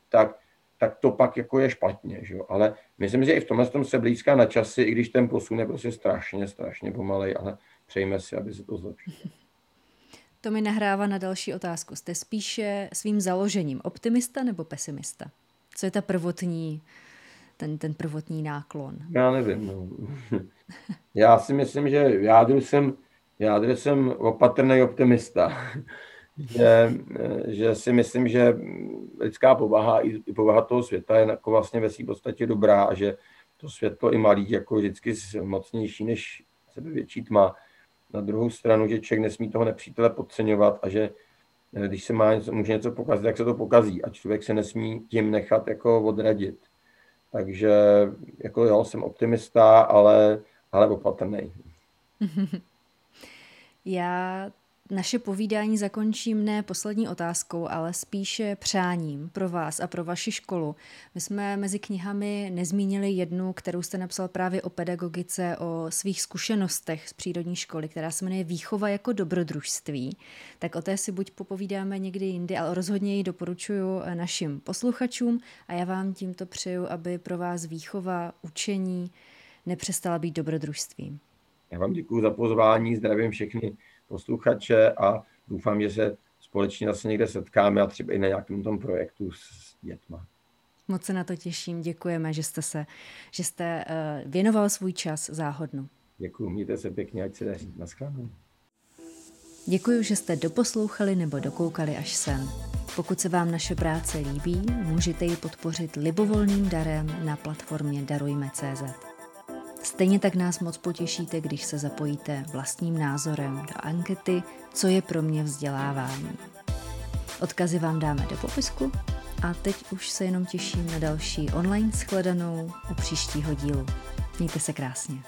Tak, tak to pak jako je špatně. Že? Ale myslím, že i v tomhle tom se blízká na časy, i když ten posun je prostě strašně, strašně pomalej, ale přejme si, aby se to zlepšilo. To mi nahrává na další otázku. Jste spíše svým založením optimista nebo pesimista? Co je ta prvotní, ten, ten prvotní náklon? Já nevím. No. Já si myslím, že jádru jsem, jádru jsem opatrný optimista. že, že si myslím, že lidská povaha i povaha toho světa je jako vlastně ve své podstatě dobrá a že to světlo i malý jako vždycky mocnější než sebevětší tma. Na druhou stranu, že člověk nesmí toho nepřítele podceňovat a že Eh, když se má, může něco pokazit, tak se to pokazí a člověk se nesmí tím nechat jako odradit. Takže jako jo, jsem optimista, ale, ale opatrný. Já naše povídání zakončím ne poslední otázkou, ale spíše přáním pro vás a pro vaši školu. My jsme mezi knihami nezmínili jednu, kterou jste napsal právě o pedagogice, o svých zkušenostech z přírodní školy, která se jmenuje Výchova jako dobrodružství. Tak o té si buď popovídáme někdy jindy, ale rozhodně ji doporučuji našim posluchačům a já vám tímto přeju, aby pro vás výchova, učení nepřestala být dobrodružstvím. Já vám děkuji za pozvání, zdravím všechny posluchače a doufám, že se společně zase někde setkáme a třeba i na nějakém tom projektu s dětma. Moc se na to těším, děkujeme, že jste se, že jste uh, věnoval svůj čas záhodnu. Děkuji, mějte se pěkně, ať se daří. Naschledanou. Děkuji, že jste doposlouchali nebo dokoukali až sem. Pokud se vám naše práce líbí, můžete ji podpořit libovolným darem na platformě Darujme.cz. Stejně tak nás moc potěšíte, když se zapojíte vlastním názorem do ankety Co je pro mě vzdělávání. Odkazy vám dáme do popisku a teď už se jenom těším na další online shledanou u příštího dílu. Mějte se krásně.